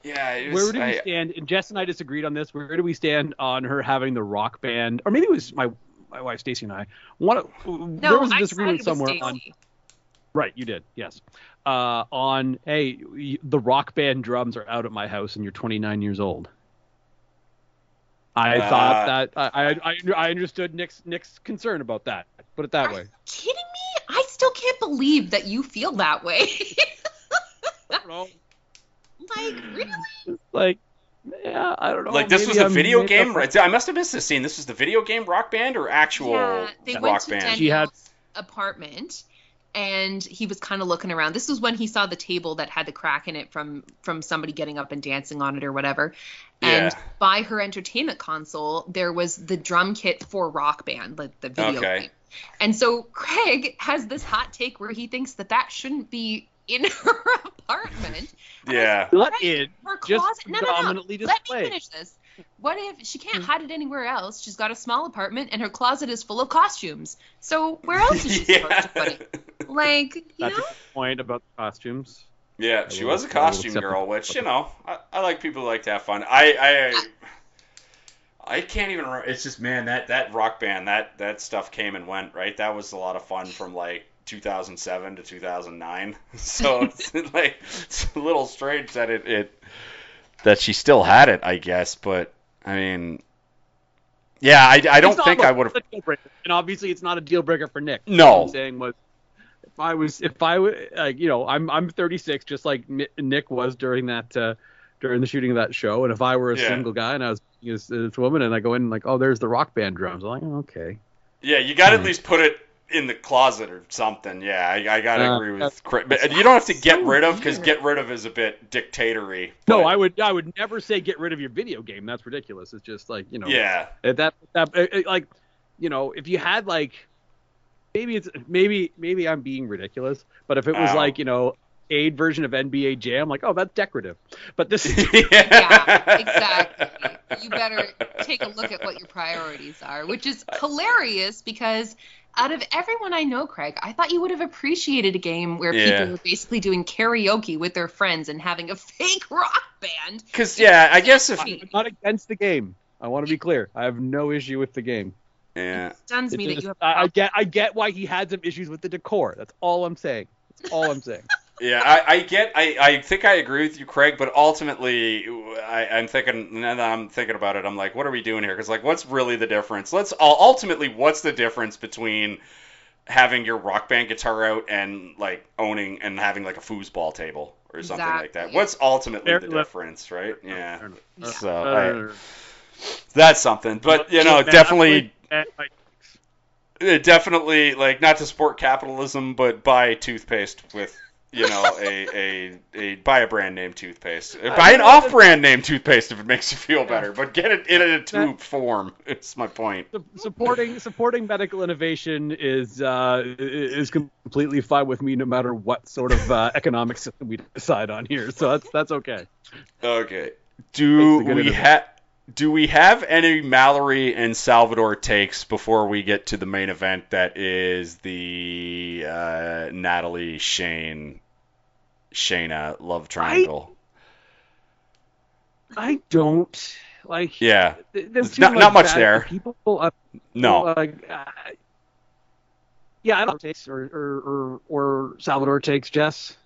yeah, it Where was, do we stand? And Jess and I disagreed on this. Where do we stand on her having the rock band, or maybe it was my my wife Stacy and I. One, no there was a disagreement sided with somewhere on. Right, you did. Yes. Uh, on hey, the rock band drums are out at my house, and you're 29 years old. I Uh, thought that I, I I I understood Nick's Nick's concern about that. Put it that way. kidding me i still can't believe that you feel that way I don't know. like really It's like Yeah, I don't know. Like this maybe was a I'm video game. up- Right? I must have missed this scene. This was the video game Rock Band or actual yeah, they went Rock to Band. Danielle's She had- apartment and he was kind of looking around. This was when he saw the table that had the crack in it from from somebody getting up and dancing on it or whatever. And Yeah. by her entertainment console, there was the drum kit for Rock Band, like the video Okay. game. And so Craig has this hot take where he thinks that that shouldn't be in her apartment. Yeah. Not Right. in. her Just closet. No, no, no. Let me finish this. What if she can't hmm. hide it anywhere else? She's got a small apartment and her closet is full of costumes. So where else is she supposed to put it? Like, you That's a know? good point about the costumes. Yeah, she was a costume girl, which you know, I, I like people who like to have fun. I I I can't even. re- It's just man, that that rock band, that that stuff came and went, right? That was a lot of fun from like 2007 to 2009. So it's like it's a little strange that it it that she still had it, I guess. But I mean, yeah, I, I don't think look, I would have. it's a deal breaker. And obviously, it's not a deal breaker for Nick. No. What I'm saying was, if I was, if I was, like, you know, I'm I'm 36, just like Ni- Nick was during that uh, during the shooting of that show. And if I were a Yeah. single guy and I was this, this woman and I go in and like, oh, there's the rock band drums. I'm like, oh, okay. Yeah, you got to at Hmm. least put it in the closet or something. Yeah, I, I got to Uh, agree with Chris. But you don't have to get so rid of because get rid of is a bit dictatory. No, I would I would never say get rid of your video game. That's ridiculous. It's just like you know. Yeah, That that, that like, you know, if you had like, maybe it's maybe maybe I'm being ridiculous, but if it was Oh. like you know, aid version of NBA Jam, like oh that's decorative, but this is Yeah, exactly. You better take a look at what your priorities are, which is hilarious because out of everyone I know, Craig, I thought you would have appreciated a game where Yeah. people were basically doing karaoke with their friends and having a fake rock band. Because yeah, I guess if I'm not against the game. I want to be clear. I have no issue with the game. yeah, It stuns It's me that just- you have. I, I get I get why he had some issues with the decor. That's all I'm saying. That's all I'm saying. yeah, I, I get. I, I think I agree with you, Craig. But ultimately, I, I'm thinking. Now that I'm thinking about it, I'm like, what are we doing here? Because like, what's really the difference? Let's ultimately, what's the difference between having your rock band guitar out and like owning and having like a foosball table or something like that? What's ultimately Fair the enough. difference, right? Yeah. Fair enough. Yeah. So Uh, I- that's something. But you know, definitely, I- I- uh, definitely like not to support capitalism, but buy toothpaste with you know a a, a buy a brand name toothpaste. Buy an off brand name toothpaste if it makes you feel better, but get it in a tube form. It's my point. Supporting supporting medical innovation is uh, is completely fine with me, no matter what sort of uh, economic system we decide on here. So that's that's okay. Okay. Do Makes a good we have do we have any Mallory and Salvador takes before we get to the main event that is the uh, Natalie Shane Shayna love triangle? I don't like. Yeah. th- there's too not- not much there. People, uh, No. Uh, yeah, I don't takes or, or or or Salvador takes Jess.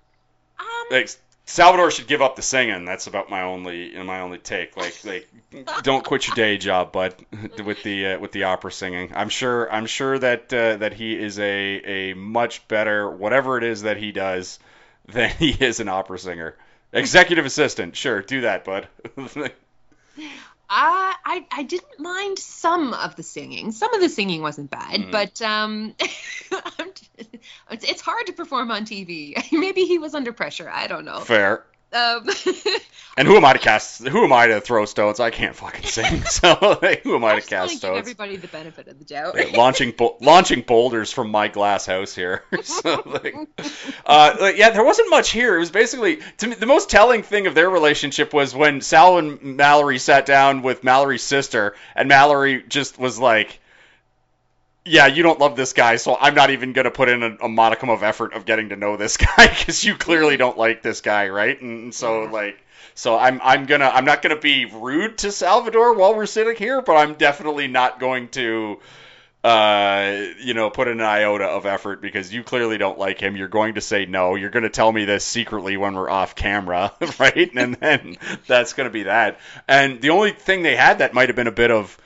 Um, like Salvador should give up the singing. That's about my only my only take. Like like don't quit your day job, bud, with the uh, with the opera singing. I'm sure I'm sure that uh, that he is a a much better whatever it is that he does than he is an opera singer. Executive assistant, sure, do that, bud. I, I I didn't mind some of the singing. Some of the singing wasn't bad, Mhm. but um, it's, it's hard to perform on TV. Maybe he was under pressure. I don't know. Fair. Um, And who am I to cast? Who am I to throw stones? I can't fucking sing. So like, who am I I to cast to give stones? everybody the benefit of the doubt. Yeah, launching bou- launching boulders from my glass house here. so, like, uh, like, yeah, there wasn't much here. It was basically to me the most telling thing of their relationship was when Sal and Mallory sat down with Mallory's sister, and Mallory just was like. Yeah, you don't love this guy, so I'm not even gonna put in a, a modicum of effort of getting to know this guy because you clearly don't like this guy, right? And so Yeah. like, so I'm I'm gonna I'm not gonna be rude to Salvador while we're sitting here, but I'm definitely not going to uh, you know, put in an iota of effort because you clearly don't like him. You're going to say no. You're going to tell me this secretly when we're off camera, right? And then that's going to be that. And the only thing they had that might have been a bit of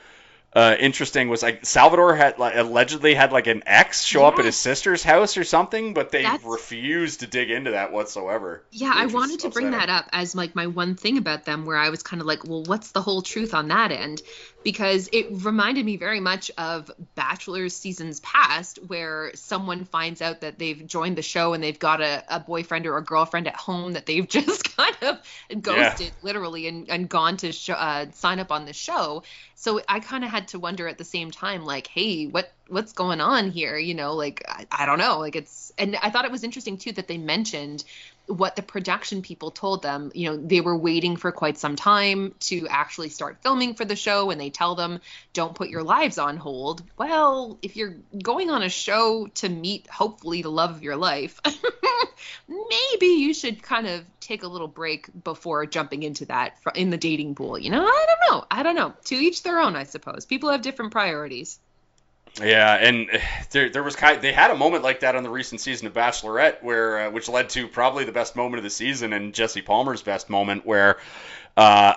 uh, interesting was like Salvador had like, allegedly had like an ex show up at his sister's house or something, but they That's- refused to dig into that whatsoever. Yeah, I wanted to bring that up as like my one thing about them where I was kind of like, well, what's the whole truth on that end? Because it reminded me very much of Bachelor's seasons past where someone finds out that they've joined the show and they've got a, a boyfriend or a girlfriend at home that they've just kind of ghosted literally and, and gone to sh- uh, sign up on the show. So I kind of had to wonder at the same time, like, hey, what what's going on here? You know, like I, I don't know. Like it's and I thought it was interesting too that they mentioned what the production people told them. You know, they were waiting for quite some time to actually start filming for the show, and they tell them, don't put your lives on hold. Well, if you're going on a show to meet hopefully the love of your life, maybe you should kind of take a little break before jumping into that in the dating pool. You know, I don't know. I don't know. To each their own, I suppose. People have different priorities. Yeah, and uh, there there was kind they had a moment like that on the recent season of Bachelorette where uh, which led to probably the best moment of the season and Jesse Palmer's best moment where uh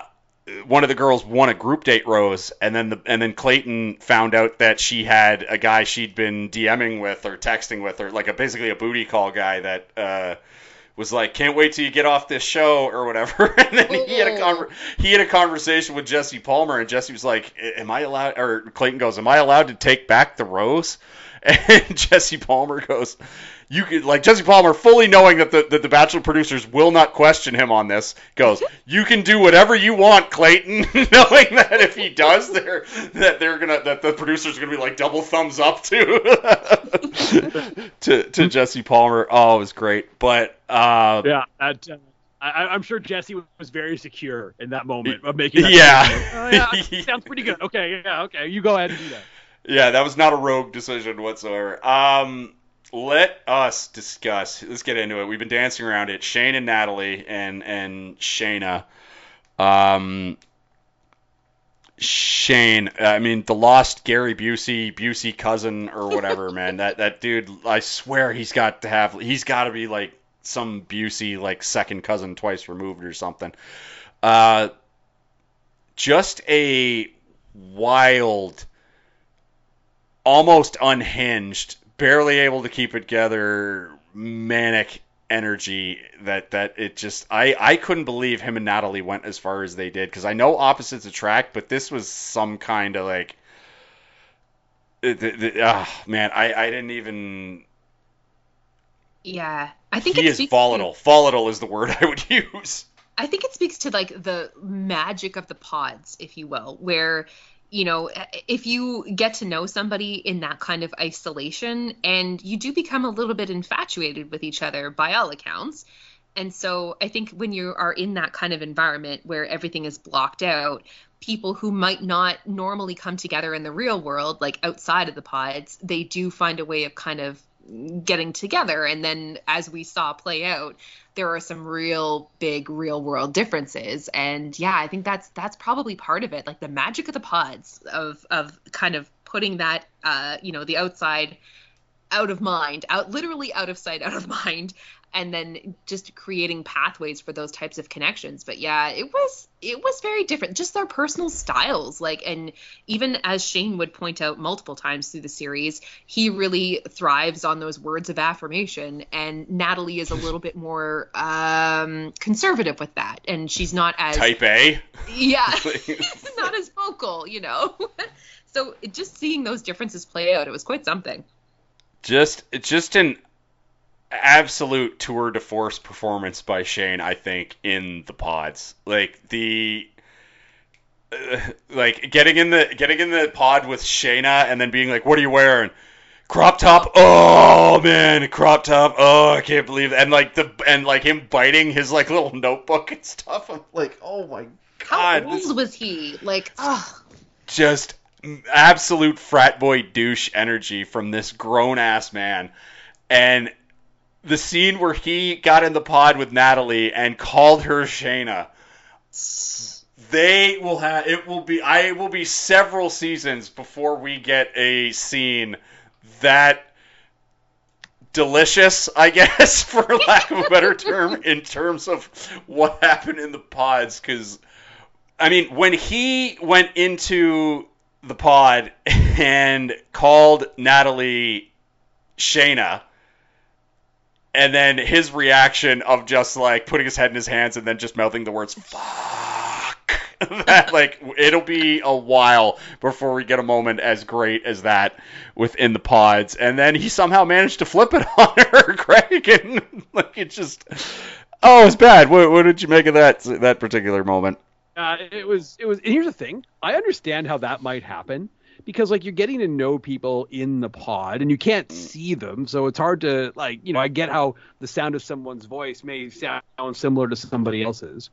one of the girls won a group date rose and then the and then Clayton found out that she had a guy she'd been DMing with or texting with or like a basically a booty call guy that uh was like, "Can't wait till you get off this show" or whatever. and then he had a oh. conver- he had a conversation with Jesse Palmer, and Jesse was like, "Am I allowed?" Or Clayton goes, "Am I allowed to take back the rose?" And Jesse Palmer goes, "You could like Jesse Palmer, fully knowing that the that the Bachelor producers will not question him on this, goes, "You can do whatever you want, Clayton," knowing that if he does, they're that they're gonna that the producers are gonna be like double thumbs up to to to Jesse Palmer. Oh, it was great, but uh, Yeah, that, uh, I, I'm sure Jesse was very secure in that moment of making. That Yeah. Oh, yeah, sounds pretty good. Okay, yeah, okay, you go ahead and do that. Yeah, that was not a rogue decision whatsoever. Um, let us discuss. Let's get into it. We've been dancing around it. Shane and Natalie and and Shayna. Um, Shane, I mean the lost Gary Busey, Busey cousin or whatever, man. That that dude, I swear he's got to have. He's got to be like some Busey like second cousin twice removed or something. Uh, just a wild almost unhinged, barely able to keep it together, manic energy that that it just I I couldn't believe him and Natalie went as far as they did because I know opposites attract, but this was some kind of like the, the, ah, man, I I didn't even Yeah, I think he it is speaks to- volatile. Volatile is the word I would use. I think it speaks to like the magic of the pods, if you will, where you know if you get to know somebody in that kind of isolation and you do become a little bit infatuated with each other by all accounts. And so I think when you are in that kind of environment where everything is blocked out, people who might not normally come together in the real world, like outside of the pods, they do find a way of kind of getting together. And then as we saw play out, there are some real big real world differences. And yeah, I think that's that's probably part of it. Like the magic of the pods of of kind of putting that uh, you know, the outside out of mind, out literally out of sight, out of mind, and then just creating pathways for those types of connections. But yeah, it was it was very different. Just their personal styles, like and even as Shane would point out multiple times through the series, he really thrives on those words of affirmation, and Natalie is a little bit more um, conservative with that, and she's not as Type A. yeah, not as vocal, you know. so just seeing those differences play out, it was quite something. just it's just an absolute tour de force performance by Shane, I think, in the pods. Like the uh, like getting in the getting in the pod with Shayna and then being like, "What are you wearing?" Crop top. Oh man, crop top. Oh, I can't believe it. And like the and like him biting his like little notebook and stuff. I'm like, "Oh my How god." old this- was he? Like, oh, just absolute frat boy douche energy from this grown ass man. And the scene where he got in the pod with Natalie and called her Shayna. They will have it will be I will be several seasons before we get a scene that delicious, I guess, for lack of a better term, in terms of what happened in the pods. Because, I mean, when he went into the pod and called Natalie Shayna. And then his reaction of just like putting his head in his hands and then just mouthing the words "fuck." that like it'll be a while before we get a moment as great as that within the pods. And then he somehow managed to flip it on her, Craig, and like it just oh, it's bad. What, what did you make of that that particular moment? Uh, it was it was. And here's the thing: I understand how that might happen because like you're getting to know people in the pod and you can't see them, so it's hard to like you know. I get how the sound of someone's voice may sound similar to somebody else's,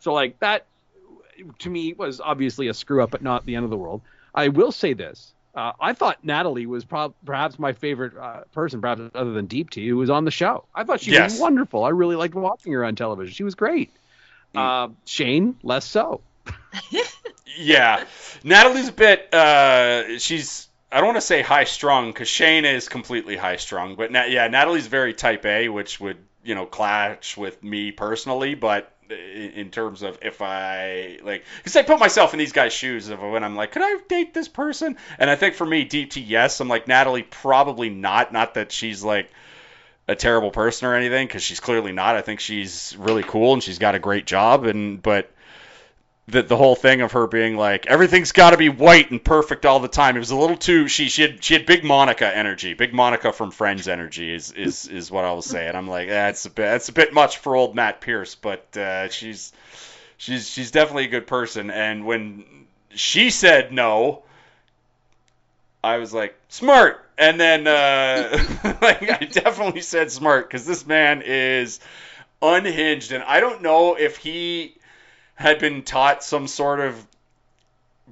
so like that to me was obviously a screw up, but not the end of the world. I will say this: uh, I thought Natalie was prob- perhaps my favorite uh, person, perhaps other than Deepti, who was on the show. I thought she Yes. was wonderful. I really liked watching her on television. She was great. Uh, Shane, less so. Yeah, Natalie's a bit. Uh, she's. I don't want to say high strung because Shane is completely high strung, but na- yeah, Natalie's very type A, which would you know clash with me personally. But in terms of if I like, because I put myself in these guys' shoes of when I'm like, could I date this person? And I think for me, Deepti yes. I'm like Natalie, probably not. Not that she's like a terrible person or anything, because she's clearly not. I think she's really cool and she's got a great job, and but the the whole thing of her being like everything's got to be white and perfect all the time. It was a little too she she had she had big Monica energy, big Monica from Friends energy is is is what I was saying. I'm like that's a bit that's a bit much for old Matt Pierce, but uh, she's she's she's definitely a good person. And when she said no, I was like smart. And then uh, like I definitely said smart because this man is unhinged, and I don't know if he had been taught some sort of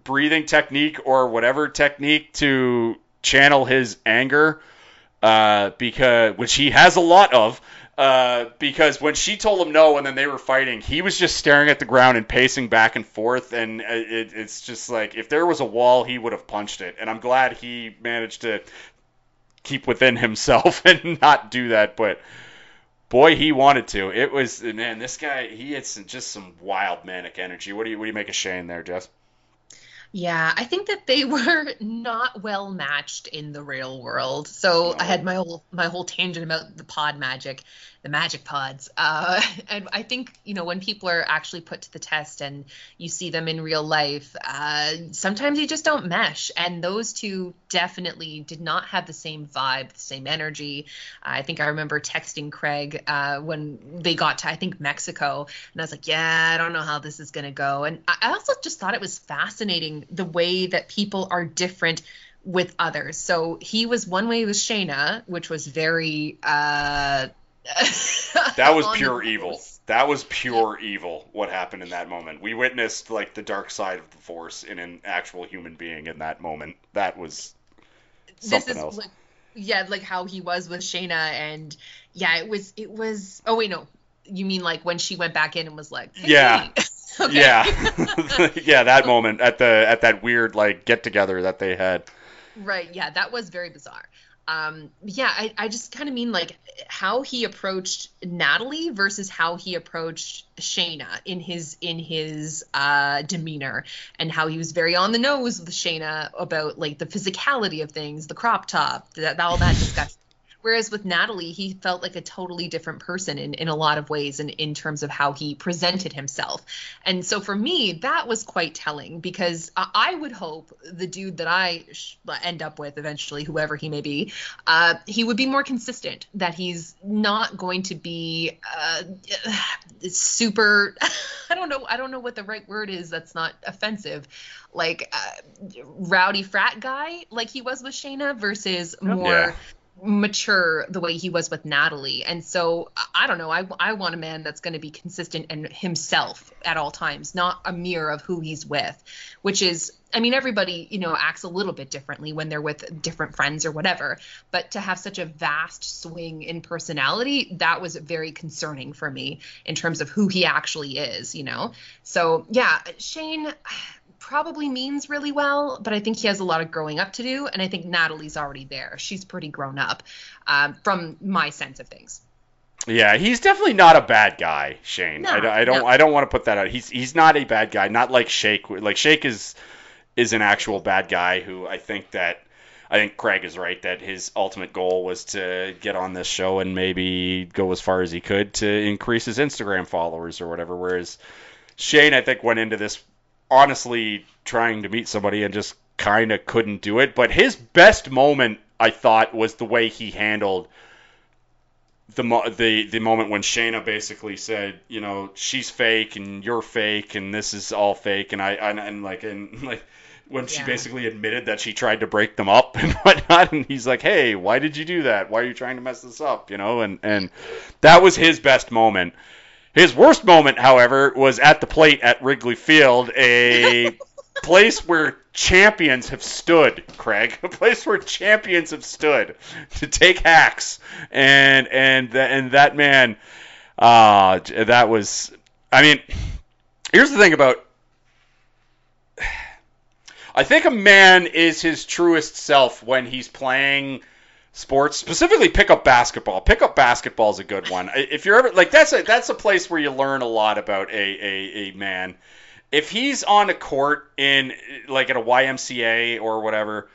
breathing technique or whatever technique to channel his anger, uh, because which he has a lot of. Uh, because when she told him no and then they were fighting, he was just staring at the ground and pacing back and forth. And it, it's just like if there was a wall, he would have punched it. And I'm glad he managed to keep within himself and not do that. But boy, he wanted to. It was man, this guy he had some, just some wild manic energy. What do you what do you make of Shane there, Jess? Yeah, I think that they were not well matched in the real world. So No. I had my whole my whole tangent about the pod magic, the magic pods. Uh, and I think you know when people are actually put to the test and you see them in real life, uh, sometimes you just don't mesh. And those two definitely did not have the same vibe, the same energy. I think I remember texting Craig uh, when they got to I think Mexico, and I was like, yeah, I don't know how this is gonna go. And I I also just thought it was fascinating the way that people are different with others. So he was one way with Shayna, which was very uh That was pure evil. That was pure evil. What happened in that moment? We witnessed like the dark side of the Force in an actual human being in that moment. That was This something is else. like yeah, like how he was with Shayna and yeah, it was it was oh wait no. You mean like when she went back in and was like, hey. Yeah. Okay. Yeah, yeah, that moment at the at that weird like get together that they had. Right. Yeah, that was very bizarre. Um, yeah, I, I just kind of mean like how he approached Natalie versus how he approached Shayna in his in his uh, demeanor and how he was very on the nose with Shayna about like the physicality of things, the crop top, that all that discussion. Whereas with Natalie, he felt like a totally different person in, in a lot of ways in, in terms of how he presented himself. And so for me, that was quite telling because I, I would hope the dude that I sh- end up with eventually, whoever he may be, uh, he would be more consistent. That he's not going to be uh, super. I don't know. I don't know what the right word is. That's not offensive. Like uh, rowdy frat guy, like he was with Shayna, versus more Yeah. Mature the way he was with Natalie. And so I- don't know. I, I want a man that's going to be consistent and himself at all times, not a mirror of who he's with, which is, I mean, everybody, you know, acts a little bit differently when they're with different friends or whatever. But to have such a vast swing in personality, that was very concerning for me in terms of who he actually is, you know? So yeah, Shane probably means really well, but I think he has a lot of growing up to do. And I think Natalie's already there. She's pretty grown up um, from my sense of things. Yeah, he's definitely not a bad guy, Shane. No, I, don't- I don't. no. I don't want to put that out. He's he's not a bad guy. Not like Shake. Like Shake is is an actual bad guy who I think that I think Craig is right that his ultimate goal was to get on this show and maybe go as far as he could to increase his Instagram followers or whatever. Whereas Shane, I think, went into this honestly trying to meet somebody and just kind of couldn't do it. But his best moment, I thought, was the way he handled the mo- the the moment when Shayna basically said, you know, she's fake and you're fake and this is all fake and I and, and like and like when she Yeah. basically admitted that she tried to break them up and whatnot and he's like, hey, why did you do that? Why are you trying to mess this up? You know, and and that was his best moment. His worst moment, however, was at the plate at Wrigley Field, a place where champions have stood, Craig. A place where champions have stood to take hacks, and and and that man, uh, that was. I mean, here's the thing about. I think a man is his truest self when he's playing sports, specifically pickup basketball. Pickup basketball is a good one. If you're ever like that's a that's a place where you learn a lot about a a, a man. If he's on a court in like at a YMCA or whatever,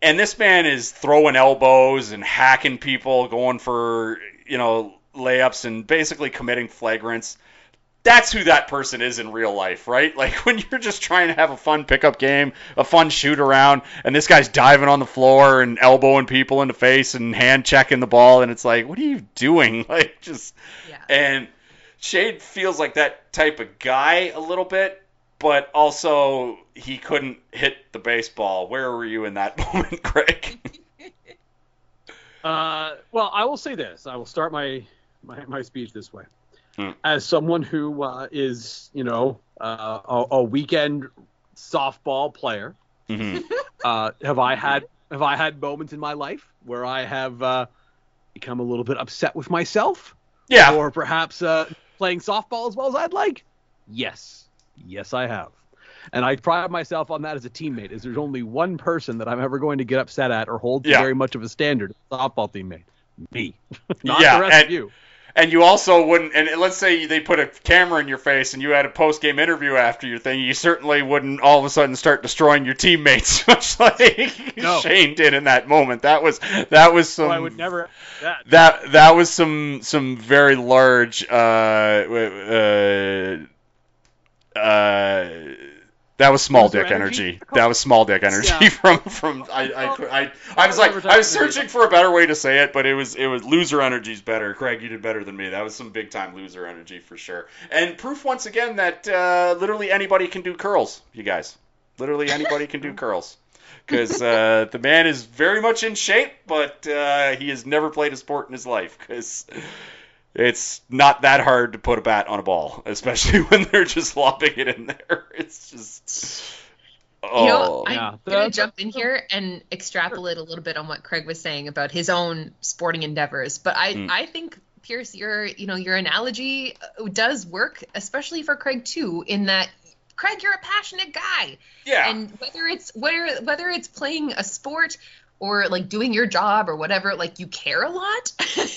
and this man is throwing elbows and hacking people, going for you know layups and basically committing flagrants. That's who that person is in real life, right? Like when you're just trying to have a fun pickup game, a fun shoot around, and this guy's diving on the floor and elbowing people in the face and hand checking the ball, and it's like, what are you doing? Like just Yeah. and Shane feels like that type of guy a little bit, but also he couldn't hit the baseball. Where were you in that moment, Craig? Uh, well, I will say this. I will start my my, my speech this way. Hmm. As someone who uh, is, you know, uh, a, a weekend softball player, hmm uh, have I had have I had moments in my life where I have uh, become a little bit upset with myself, Yeah. or perhaps uh, playing softball as well as I'd like? Yes, yes, I have. And I pride myself on that as a teammate. Is there's only one person that I'm ever going to get upset at or hold to Yeah. very much of a standard, softball teammate, me, not Yeah, the rest and- of you. And you also wouldn't. And let's say they put a camera in your face, and you had a post game interview after your thing. You certainly wouldn't all of a sudden start destroying your teammates, much like No. Shane did in that moment. That was that was some. So I would never. That. that that was some some very large uh uh uh that was small Loser dick energy. energy? That was small dick energy Yeah. from from I, I I I was like I was searching for a better way to say it, but it was it was loser energy's better. Craig, you did better than me. That was some big time loser energy for sure. And proof once again that uh, literally anybody can do curls, you guys. Literally anybody can do curls. Because uh, the man is very much in shape, but uh, he has never played a sport in his life. Because it's not that hard to put a bat on a ball, especially when they're just lobbing it in there. It's just. Oh. You know, I'm Yeah. gonna jump in here and extrapolate a little bit on what Craig was saying about his own sporting endeavors. But I, Mm. I think Pierce, your, you know, your analogy uh, does work, especially for Craig too, in that Craig, you're a passionate guy, yeah. and whether it's whether whether it's playing a sport or like doing your job or whatever, like you care a lot.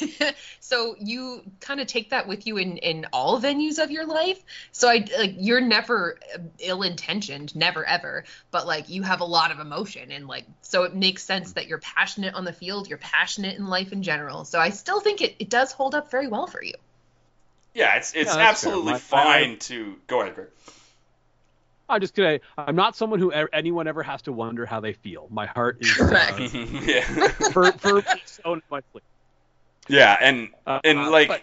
so you kind of take that with you in in all venues of your life. So I like you're never uh, ill intentioned, never ever, but like you have a lot of emotion and like so it makes sense that you're passionate on the field, you're passionate in life in general. So I still think it, it does hold up very well for you. yeah, it's it's Yeah, that's fair. absolutely My- fine to go ahead, Greg. I'm just gonna. I'm not someone who e- anyone ever has to wonder how they feel. My heart is Correct. uh, yeah, for for its own my sleep. yeah, and Uh, and uh, like but-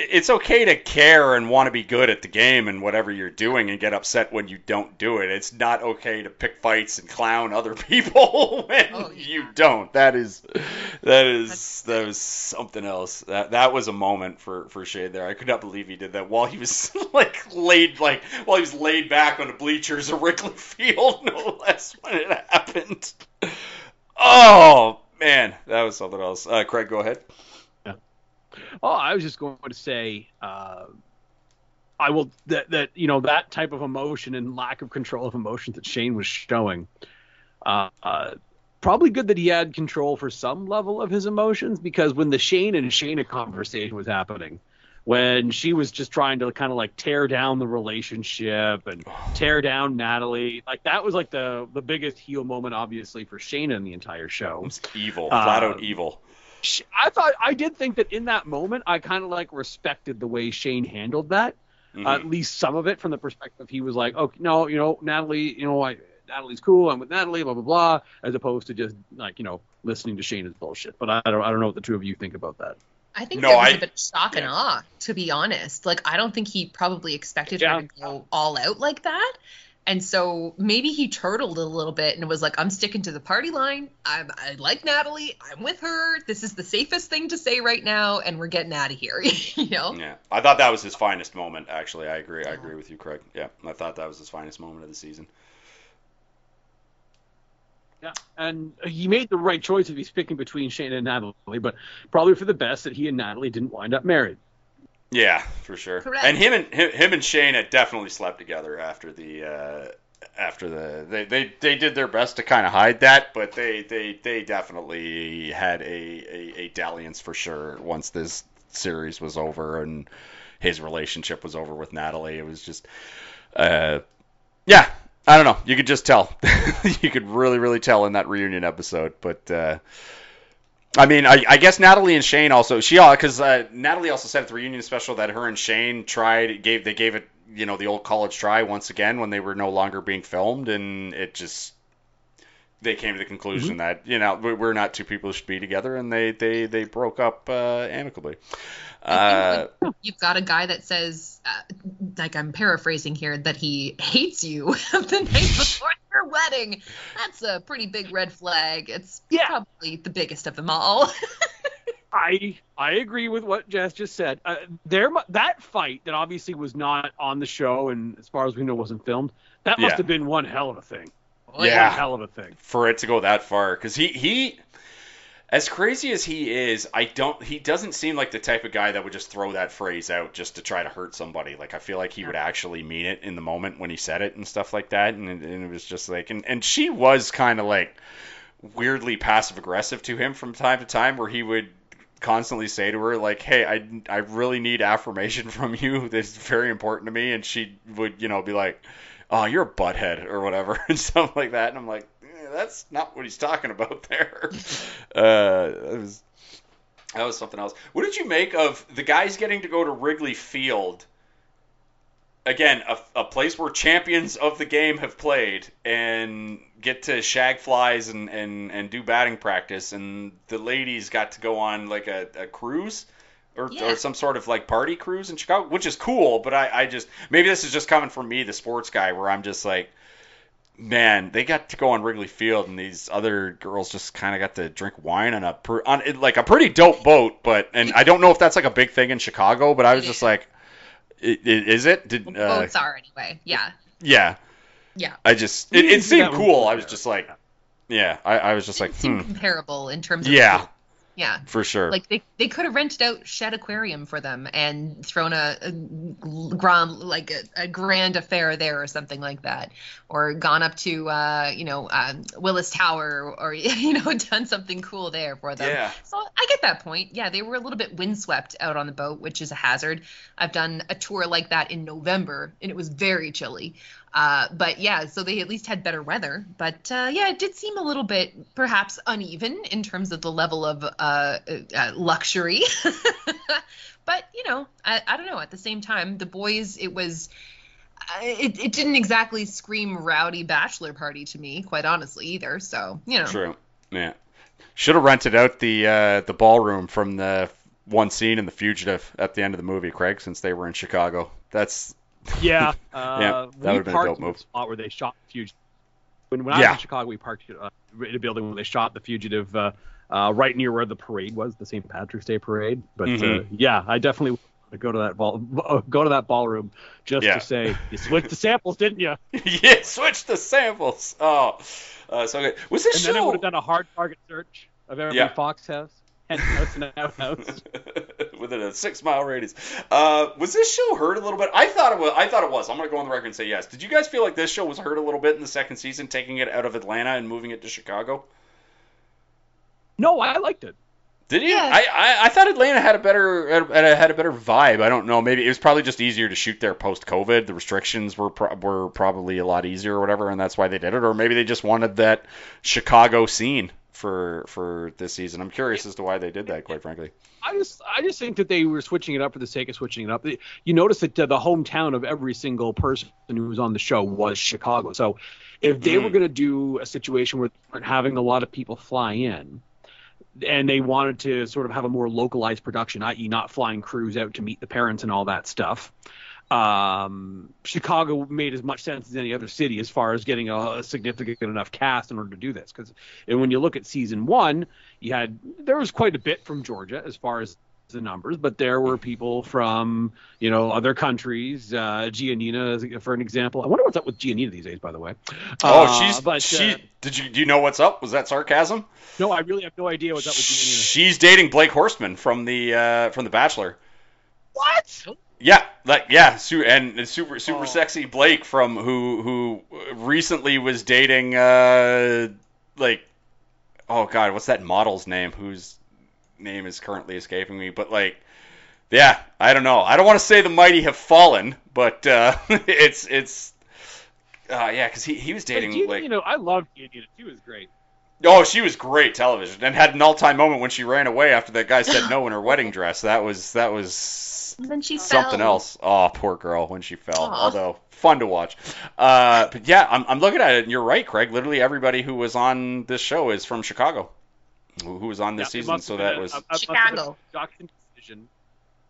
it's okay to care and want to be good at the game and whatever you're doing and get upset when you don't do it. It's not okay to pick fights and clown other people when Oh, yeah. you don't. That is that is that was something else. That that was a moment for for Shane there. I could not believe he did that while he was like laid like while he was laid back on the bleachers of Wrigley Field, no less when it happened. Oh man, that was something else. Uh, Craig, go ahead. Oh, I was just going to say, uh, I will that that you know that type of emotion and lack of control of emotion that Shane was showing. Uh, uh, probably good that he had control for some level of his emotions because when the Shane and Shayna conversation was happening, when she was just trying to kind of like tear down the relationship and tear down Natalie. Like that was like the the biggest heel moment, obviously, for Shayna in the entire show. It was evil, flat out evil. Sh- I thought I did think that in that moment, I kind of like respected the way Shane handled that. Mhm. Uh, at least some of it from the perspective he was like, okay, no, you know, Natalie, you know, I, Natalie's cool. I'm with Natalie, blah blah blah, as opposed to just like you know listening to Shayna's bullshit. But I don't, I don't know what the two of you think about that. I think No, there was I- a bit of shock and awe, to be honest. Like, I don't think he probably expected Yeah. her to go all out like that. And so maybe he turtled a little bit and was like, I'm sticking to the party line. I'm, I like Natalie. I'm with her. This is the safest thing to say right now, and we're getting out of here. you know? Yeah, I thought that was his finest moment. Actually, I agree. I agree with you, Craig. Yeah, I thought that was his finest moment of the season. Yeah, and he made the right choice if he's picking between Shane and Natalie, but probably for the best that he and Natalie didn't wind up married. Yeah, for sure. Correct. And him and him, him and Shane had definitely slept together after the uh, after the they, they they did their best to kind of hide that, but they they they definitely had a, a a dalliance for sure once this series was over and his relationship was over with Natalie. It was just uh yeah, I don't know. You could just tell. you could really really tell in that reunion episode, but uh I mean, I, I guess Natalie and Shane also she because uh, Natalie also said at the reunion special that her and Shane tried gave they gave it you know the old college try once again when they were no longer being filmed and it just they came to the conclusion that you know we- we're not two people who should be together and they they they broke up uh, amicably. Uh, when you've got a guy that says, uh, like I'm paraphrasing here, that he hates you the night before your wedding. That's a pretty big red flag. It's Yeah. probably the biggest of them all. I I agree with what Jess just said. Uh, there, that fight that obviously was not on the show and as far as we know wasn't filmed. That must Yeah. have been one hell of a thing. Yeah. One hell of a thing. for it to go that far. Because he he as crazy as he is i don't he doesn't seem like the type of guy that would just throw that phrase out just to try to hurt somebody. Like i feel like he would actually mean it in the moment when he said it and stuff like that. And, it- and it was just like and, and she was kind of like weirdly passive aggressive to him from time to time where he would constantly say to her like hey i, I really need affirmation from you. That's very important to me. And she would you know be like oh you're a butthead or whatever and stuff like that and i'm like eh, that's not what he's talking about there. Uh it was that was something else. What did you make of the guys getting to go to wrigley field? Again a, a place where champions of the game have played and get to shag flies and, and, and do batting practice and the ladies got to go on like a, a cruise or, Yeah. or some sort of like party cruise in chicago which is cool but I, I just maybe this is just coming from me the sports guy where i'm just like man they got to go on wrigley field and these other girls just kind of got to drink wine on a per, on like a pretty dope boat but and i don't know if that's like a big thing in chicago but i was just like i- i- is it did uh, Boats are anyway. Yeah. yeah Yeah. I just it, it seemed cool. I was just like, yeah, I, I was just like, It seemed hmm, comparable in terms of yeah, yeah. for sure. Like they, they could have rented out Shedd Aquarium for them and thrown a, a grand like a, a grand affair there or something like that, or gone up to uh, you know um, Willis Tower or you know done something cool there for them. yeah, So I get that point. Yeah, they were a little bit windswept out on the boat, which is a hazard. I've done a tour like that in November, and it was very chilly. Uh, but yeah, so they at least had better weather. But uh, yeah, it did seem a little bit perhaps uneven in terms of the level of uh, uh, luxury. but you know, I, I don't know. At the same time, the boys, it was. uh, It, it didn't exactly scream rowdy bachelor party to me, quite honestly, either. So, you know. true. Yeah, should have rented out the the ballroom from the one scene in The Fugitive at the end of the movie, Craig, since they were in Chicago. That's Yeah, uh, Yeah, that we would've been a parked dope move. spot where they shot the fugitive. When, when I was in Chicago, we parked uh, in a building where they shot the fugitive, uh, uh, right near where the parade was, the St. Patrick's Day parade. But uh, Mhm. yeah, I definitely want to go to that ball, go to that ballroom just Yeah. to say you switched the samples, didn't you? yeah, switched the samples. Oh, uh, so good. Was this And then I would have done a hard target search of every Yeah. Fox house, hen house, and outhouse. Within a six mile radius? Uh, was this show hurt a little bit? I thought it was. I thought it was. I'm gonna go on the record and say yes. Did you guys feel like this show was hurt a little bit in the second season, taking it out of Atlanta and moving it to Chicago? No, I liked it. Did he? Yeah. I, I I thought Atlanta had a better had a, had a better vibe. I don't know. Maybe it was probably just easier to shoot there post COVID. The restrictions were pro- were probably a lot easier or whatever, and that's why they did it. Or maybe they just wanted that Chicago scene for for this season. I'm curious as to why they did that. Quite frankly. I just I just think that they were switching it up for the sake of switching it up. You notice that the hometown of every single person who was on the show was Chicago. So if they Mm. were going to do a situation where they weren't having a lot of people fly in, and they wanted to sort of have a more localized production, i.e., not flying crews out to meet the parents and all that stuff. Um, Chicago made as much sense as any other city as far as getting a, a significant enough cast in order to do this. Because and when you look at season one, you had there was quite a bit from Georgia as far as the numbers, but there were people from you know other countries. Uh, Giannina, for an example. I wonder what's up with Giannina these days, by the way. Oh, Uh, she's but she. uh, did you do you know what's up? Was that sarcasm? no, I really have no idea what's up with Giannina. She's dating Blake Horstman from the uh, from the Bachelor. What? Yeah, like yeah, su- and super super Oh. sexy Blake from who who recently was dating uh like oh god, what's that model's name whose name is currently escaping me, but like yeah, I don't know. I don't want to say the mighty have fallen, but uh it's it's uh yeah, cuz he he was dating like Giannina, I loved Giannina. She was great. Oh, she was great television and had an all-time moment when she ran away after that guy said no in her wedding dress. That was that was And then she something fell. else. Oh, poor girl when she fell. Aw. Although fun to watch. Uh, but yeah, I'm, I'm looking at it, and you're right, Craig. Literally everybody who was on this show is from Chicago, who, who was on this Yeah, season. So that a- was a- a- must have been Chicago. a production decision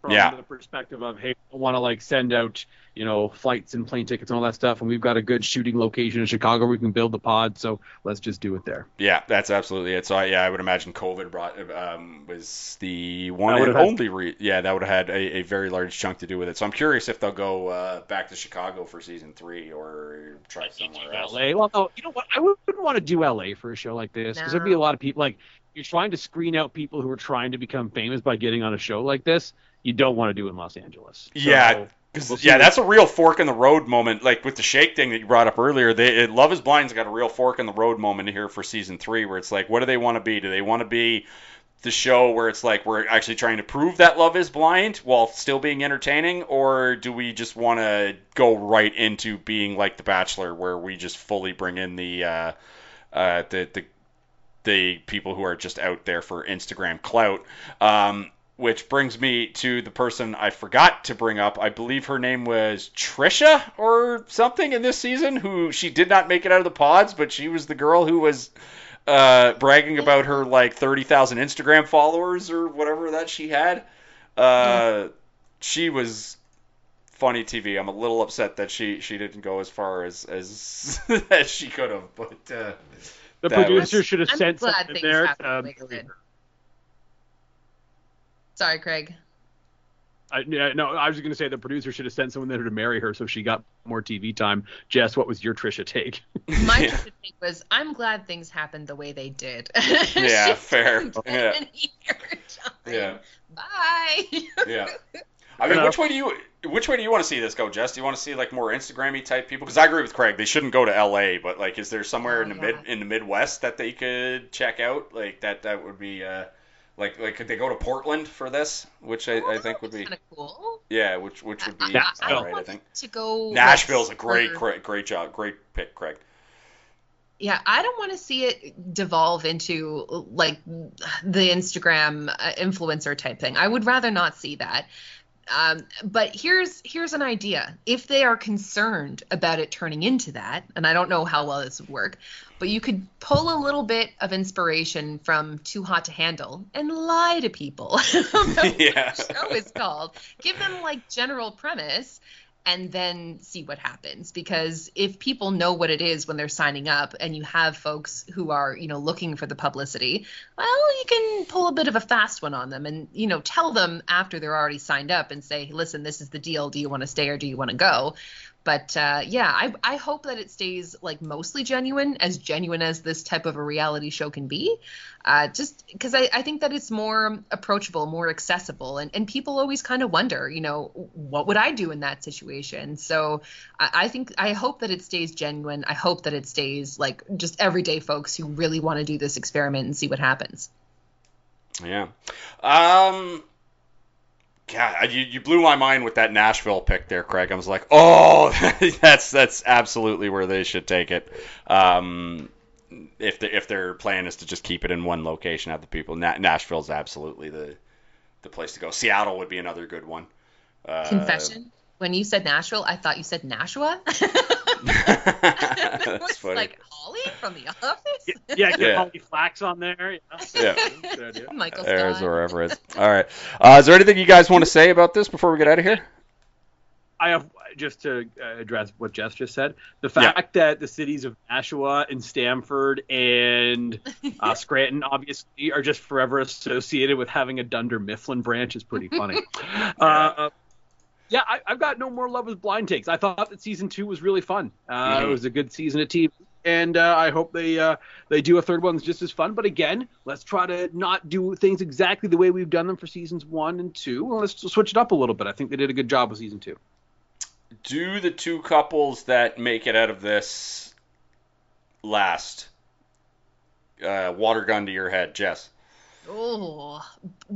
from Yeah. the perspective of hey, I want to like send out you know flights and plane tickets and all that stuff, and we've got a good shooting location in Chicago where we can build the pod, so let's just do it there. yeah, that's absolutely it. So I, yeah, I would imagine COVID brought um, was the one That and would've had- only re- yeah that would have had a, a very large chunk to do with it. So I'm curious if they'll go uh, back to Chicago for season three or try somewhere else. LA. Well, no, you know what? I wouldn't want to do LA for a show like this because there'd be a lot of people like you're trying to screen out people who are trying to become famous by getting on a show like this. You don't want to do in Los Angeles. So, Yeah, We'll yeah, that's a real fork in the road moment. Like with the Shake thing that you brought up earlier, they Love Is Blind's got a real fork in the road moment here for season three, where it's like, what do they want to be? Do they want to be the show where it's like we're actually trying to prove that Love Is Blind while still being entertaining, or do we just want to go right into being like The Bachelor, where we just fully bring in the uh, uh, the the the people who are just out there for Instagram clout. Um, which brings me to the person I forgot to bring up. I believe her name was Trisha or something in this season, who she did not make it out of the pods, but she was the girl who was uh, bragging about her like 30,000 Instagram followers or whatever that she had. Uh, She was funny TV. I'm a little upset that she, she didn't go as far as as, as she could have, but uh, the that producer was- should have I'm sent something there. To, the way they did. Sorry, Craig. I, yeah, no, I was going to say the producer should have sent someone there to marry her so she got more TV time. Jess, what was your Trisha take? My Yeah. Trisha take was, I'm glad things happened the way they did. Yeah, She fair. didn't Yeah. get any airtime. yeah. Bye. Yeah. I mean, Enough. which way do you which way do you want to see this go, Jess? Do you want to see like more Instagrammy type people? Because I agree with Craig. They shouldn't go to L.A. But like, is there somewhere Oh, in the yeah. mid in the Midwest that they could check out? Like that that would be uh, like like could they go to Portland for this? Which I, I think would be kind of cool. yeah, which which would be I, all right. I think to go. Nashville's a great great great job, great pick, Craig. Yeah, I don't want to see it devolve into like the Instagram uh, influencer type thing. I would rather not see that. Um, but here's here's an idea. If they are concerned about it turning into that, and I don't know how well this would work, but you could pull a little bit of inspiration from Too Hot to Handle and lie to people about what Yeah. the show is called. Give them like general premise and then see what happens. Because if people know what it is when they're signing up and you have folks who are you know looking for the publicity well you can pull a bit of a fast one on them and you know tell them after they're already signed up and say listen this is the deal. Do you want to stay or do you want to go but uh, yeah I, I hope that it stays like mostly genuine as genuine as this type of a reality show can be uh, just because I, I think that it's more approachable more accessible and, and people always kind of wonder you know what would i do in that situation so I, I think i hope that it stays genuine i hope that it stays like just everyday folks who really want to do this experiment and see what happens Yeah. Um. God, you, you blew my mind with that Nashville pick there, Craig. I was like, oh, that's that's absolutely where they should take it. Um, if the, if their plan is to just keep it in one location, have the people. Na- Nashville's absolutely the the place to go. Seattle would be another good one. Uh, Confession: When you said Nashville, I thought you said Nashua. That's was funny. like Holly from the office. Yeah, yeah get Yeah. Holly Flax on there. Yeah. Yeah. Good idea. Michael There's Scott. wherever it is. All right. Uh, is there anything you guys want to say about this before we get out of here? I have just to uh, address what Jess just said. The Yeah. fact that the cities of Nashua and Stamford and uh, Scranton obviously are just forever associated with having a Dunder Mifflin branch is pretty funny. uh, yeah, I, I've got no more Love is Blind takes. I thought that season two was really fun. Uh, Mhm. It was a good season of TV. And uh, I hope they uh, they do a third one that's just as fun. But again, let's try to not do things exactly the way we've done them for seasons one and two. And let's switch it up a little bit. I think they did a good job with season two. Do the two couples that make it out of this last? Uh, water gun to your head, Jess. Oh,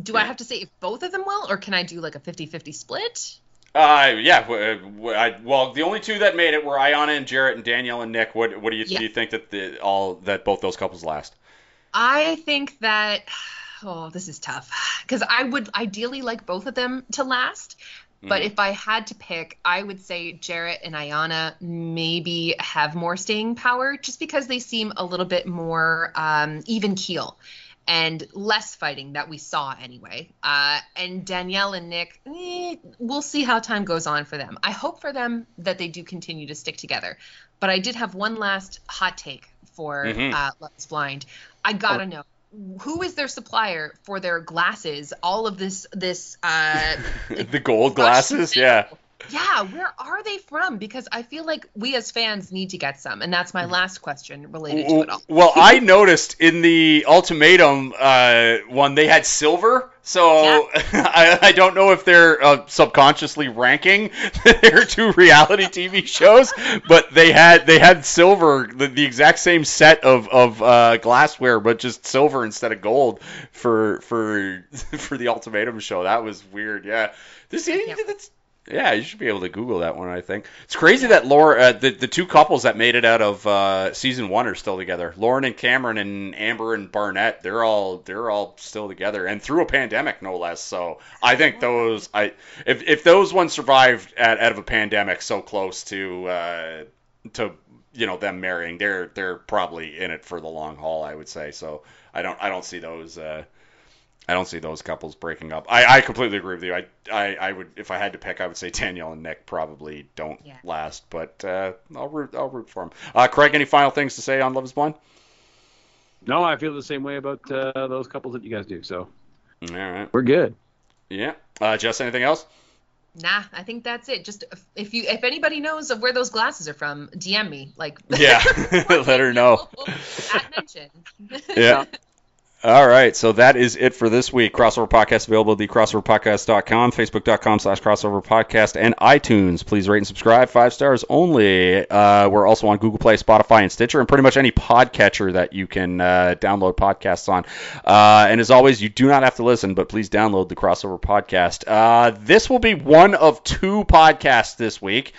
do I have to say if both of them will, or can I do like a 50-50 split? Uh, yeah. I, well, the only two that made it were Iyanna and Jarrette and Danielle and Nick. What What do you Yeah. do? You think that the all that both those couples last? I think that oh, this is tough because I would ideally like both of them to last. But Mhm. if I had to pick, I would say Jarrette and Iyanna maybe have more staying power just because they seem a little bit more um, even keel and less fighting that we saw anyway. Uh, and Danielle and Nick, eh, we'll see how time goes on for them. I hope for them that they do continue to stick together. But I did have one last hot take for Mhm. uh, Love is Blind. I gotta know who is their supplier for their glasses? All of this, this, uh, the gold glasses. Yeah. Yeah. Where are they from? Because I feel like we as fans need to get some, and that's my last question related to it all. Well, I noticed in the ultimatum uh, one they had silver, so I, I don't know if they're uh, subconsciously ranking their two reality TV shows, but they had they had silver, the, the exact same set of of uh, glassware, but just silver instead of gold for for for the ultimatum show. That was weird. Yeah, this Yeah. that's yeah, you should be able to Google that one. I think it's crazy that Laura, uh, the the two couples that made it out of uh, season one are still together. Lauren and Cameron and Amber and Barnett, they're all they're all still together, and through a pandemic, no less. So I think those I if if those ones survived at, out of a pandemic so close to uh, to you know them marrying, they're they're probably in it for the long haul. I would say so. I don't I don't see those. Uh, I don't see those couples breaking up. I, I completely agree with you. I, I, I would if I had to pick, I would say Danielle and Nick probably don't Yeah. last, but uh, I'll root I'll root for them. Uh, Craig, any final things to say on Love Is Blind? No, I feel the same way about uh, those couples that you guys do. So All right. we're good. Yeah. Uh, Jess, anything else? Nah, I think that's it. Just if- if you if anybody knows of where those glasses are from, DM me. Like Yeah. Let her know. At mention. Yeah. All right, so that is it for this week. Crossover Podcast available at thecrossoverpodcast.com, facebook.com slash crossover podcast, and iTunes. Please rate and subscribe, five stars only. Uh, we're also on Google Play, Spotify, and Stitcher, and pretty much any podcatcher that you can uh, download podcasts on. Uh, and as always, you do not have to listen, but please download the Crossover Podcast. Uh, this will be one of two podcasts this week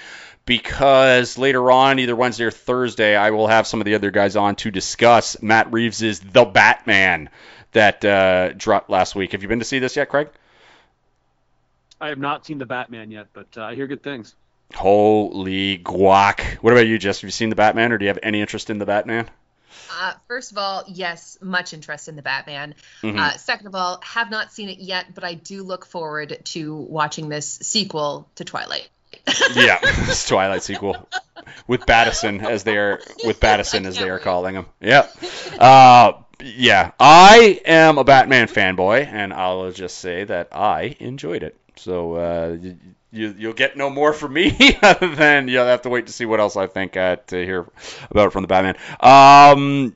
because later on, either Wednesday or Thursday, I will have some of the other guys on to discuss Matt Reeves' The Batman that uh, dropped last week. Have you been to see this yet, Craig? I have not seen the Batman yet, but uh, I hear good things. Holy guac. What about you, Jess? Have you seen The Batman, or do you have any interest in The Batman? Uh, first of all, yes, much interest in the Batman. Mhm. Uh, second of all, have not seen it yet, but I do look forward to watching this sequel to Twilight. Yeah, this Twilight sequel with Battison as they are with Battison as they are calling him. Yeah, uh, yeah. I am a Batman fanboy, and I'll just say that I enjoyed it. So uh, you, you'll get no more from me other than you'll have to wait to see what else I think uh, to hear about from the Batman. Um,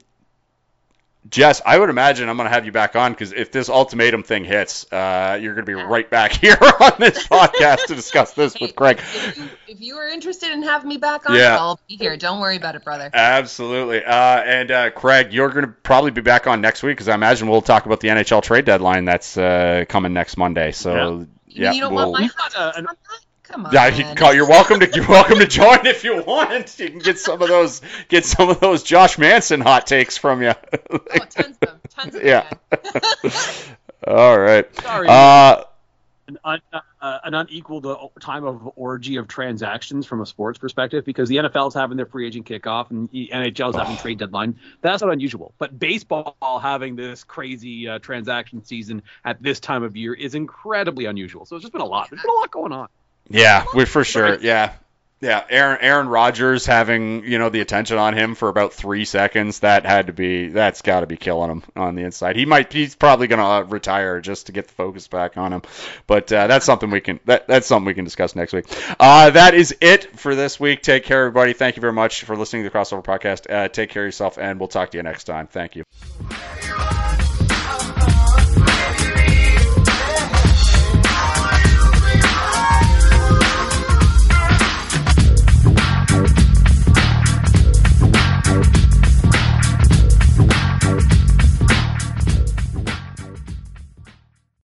Jess, I would imagine I'm going to have you back on because if this ultimatum thing hits, uh, you're going to be right back here on this podcast to discuss this Hey, with Craig. If you, if you are interested in having me back on, Yeah. I'll be here. Don't worry about it, brother. Absolutely. Uh, and uh, Craig, you're going to probably be back on next week because I imagine we'll talk about the NHL trade deadline that's uh, coming next Monday. So yeah, you don't we'll, want my thoughts on that? Come on. Yeah, you you're welcome to you're welcome to join if you want. You can get some of those get some of those Josh Manson hot takes from you. Oh, tons of them. Tons of Yeah. All right. Sorry. Uh, an, un, uh, an unequaled uh, time of orgy of transactions from a sports perspective because the NFL is having their free agent kickoff and the NHL is having Oh. trade deadline. That's not unusual. But baseball having this crazy uh, transaction season at this time of year is incredibly unusual. So it's just been a lot. There's been a lot going on. Yeah, we for sure. Yeah. Yeah, Aaron Aaron Rodgers having you know the attention on him for about three seconds that had to be that's got to be killing him on the inside. He might he's probably gonna uh, retire just to get the focus back on him, but uh, that's something we can that, that's something we can discuss next week. Uh, that is it for this week. Take care, everybody. Thank you very much for listening to the Crossover Podcast. Uh, take care of yourself, and we'll talk to you next time. Thank you.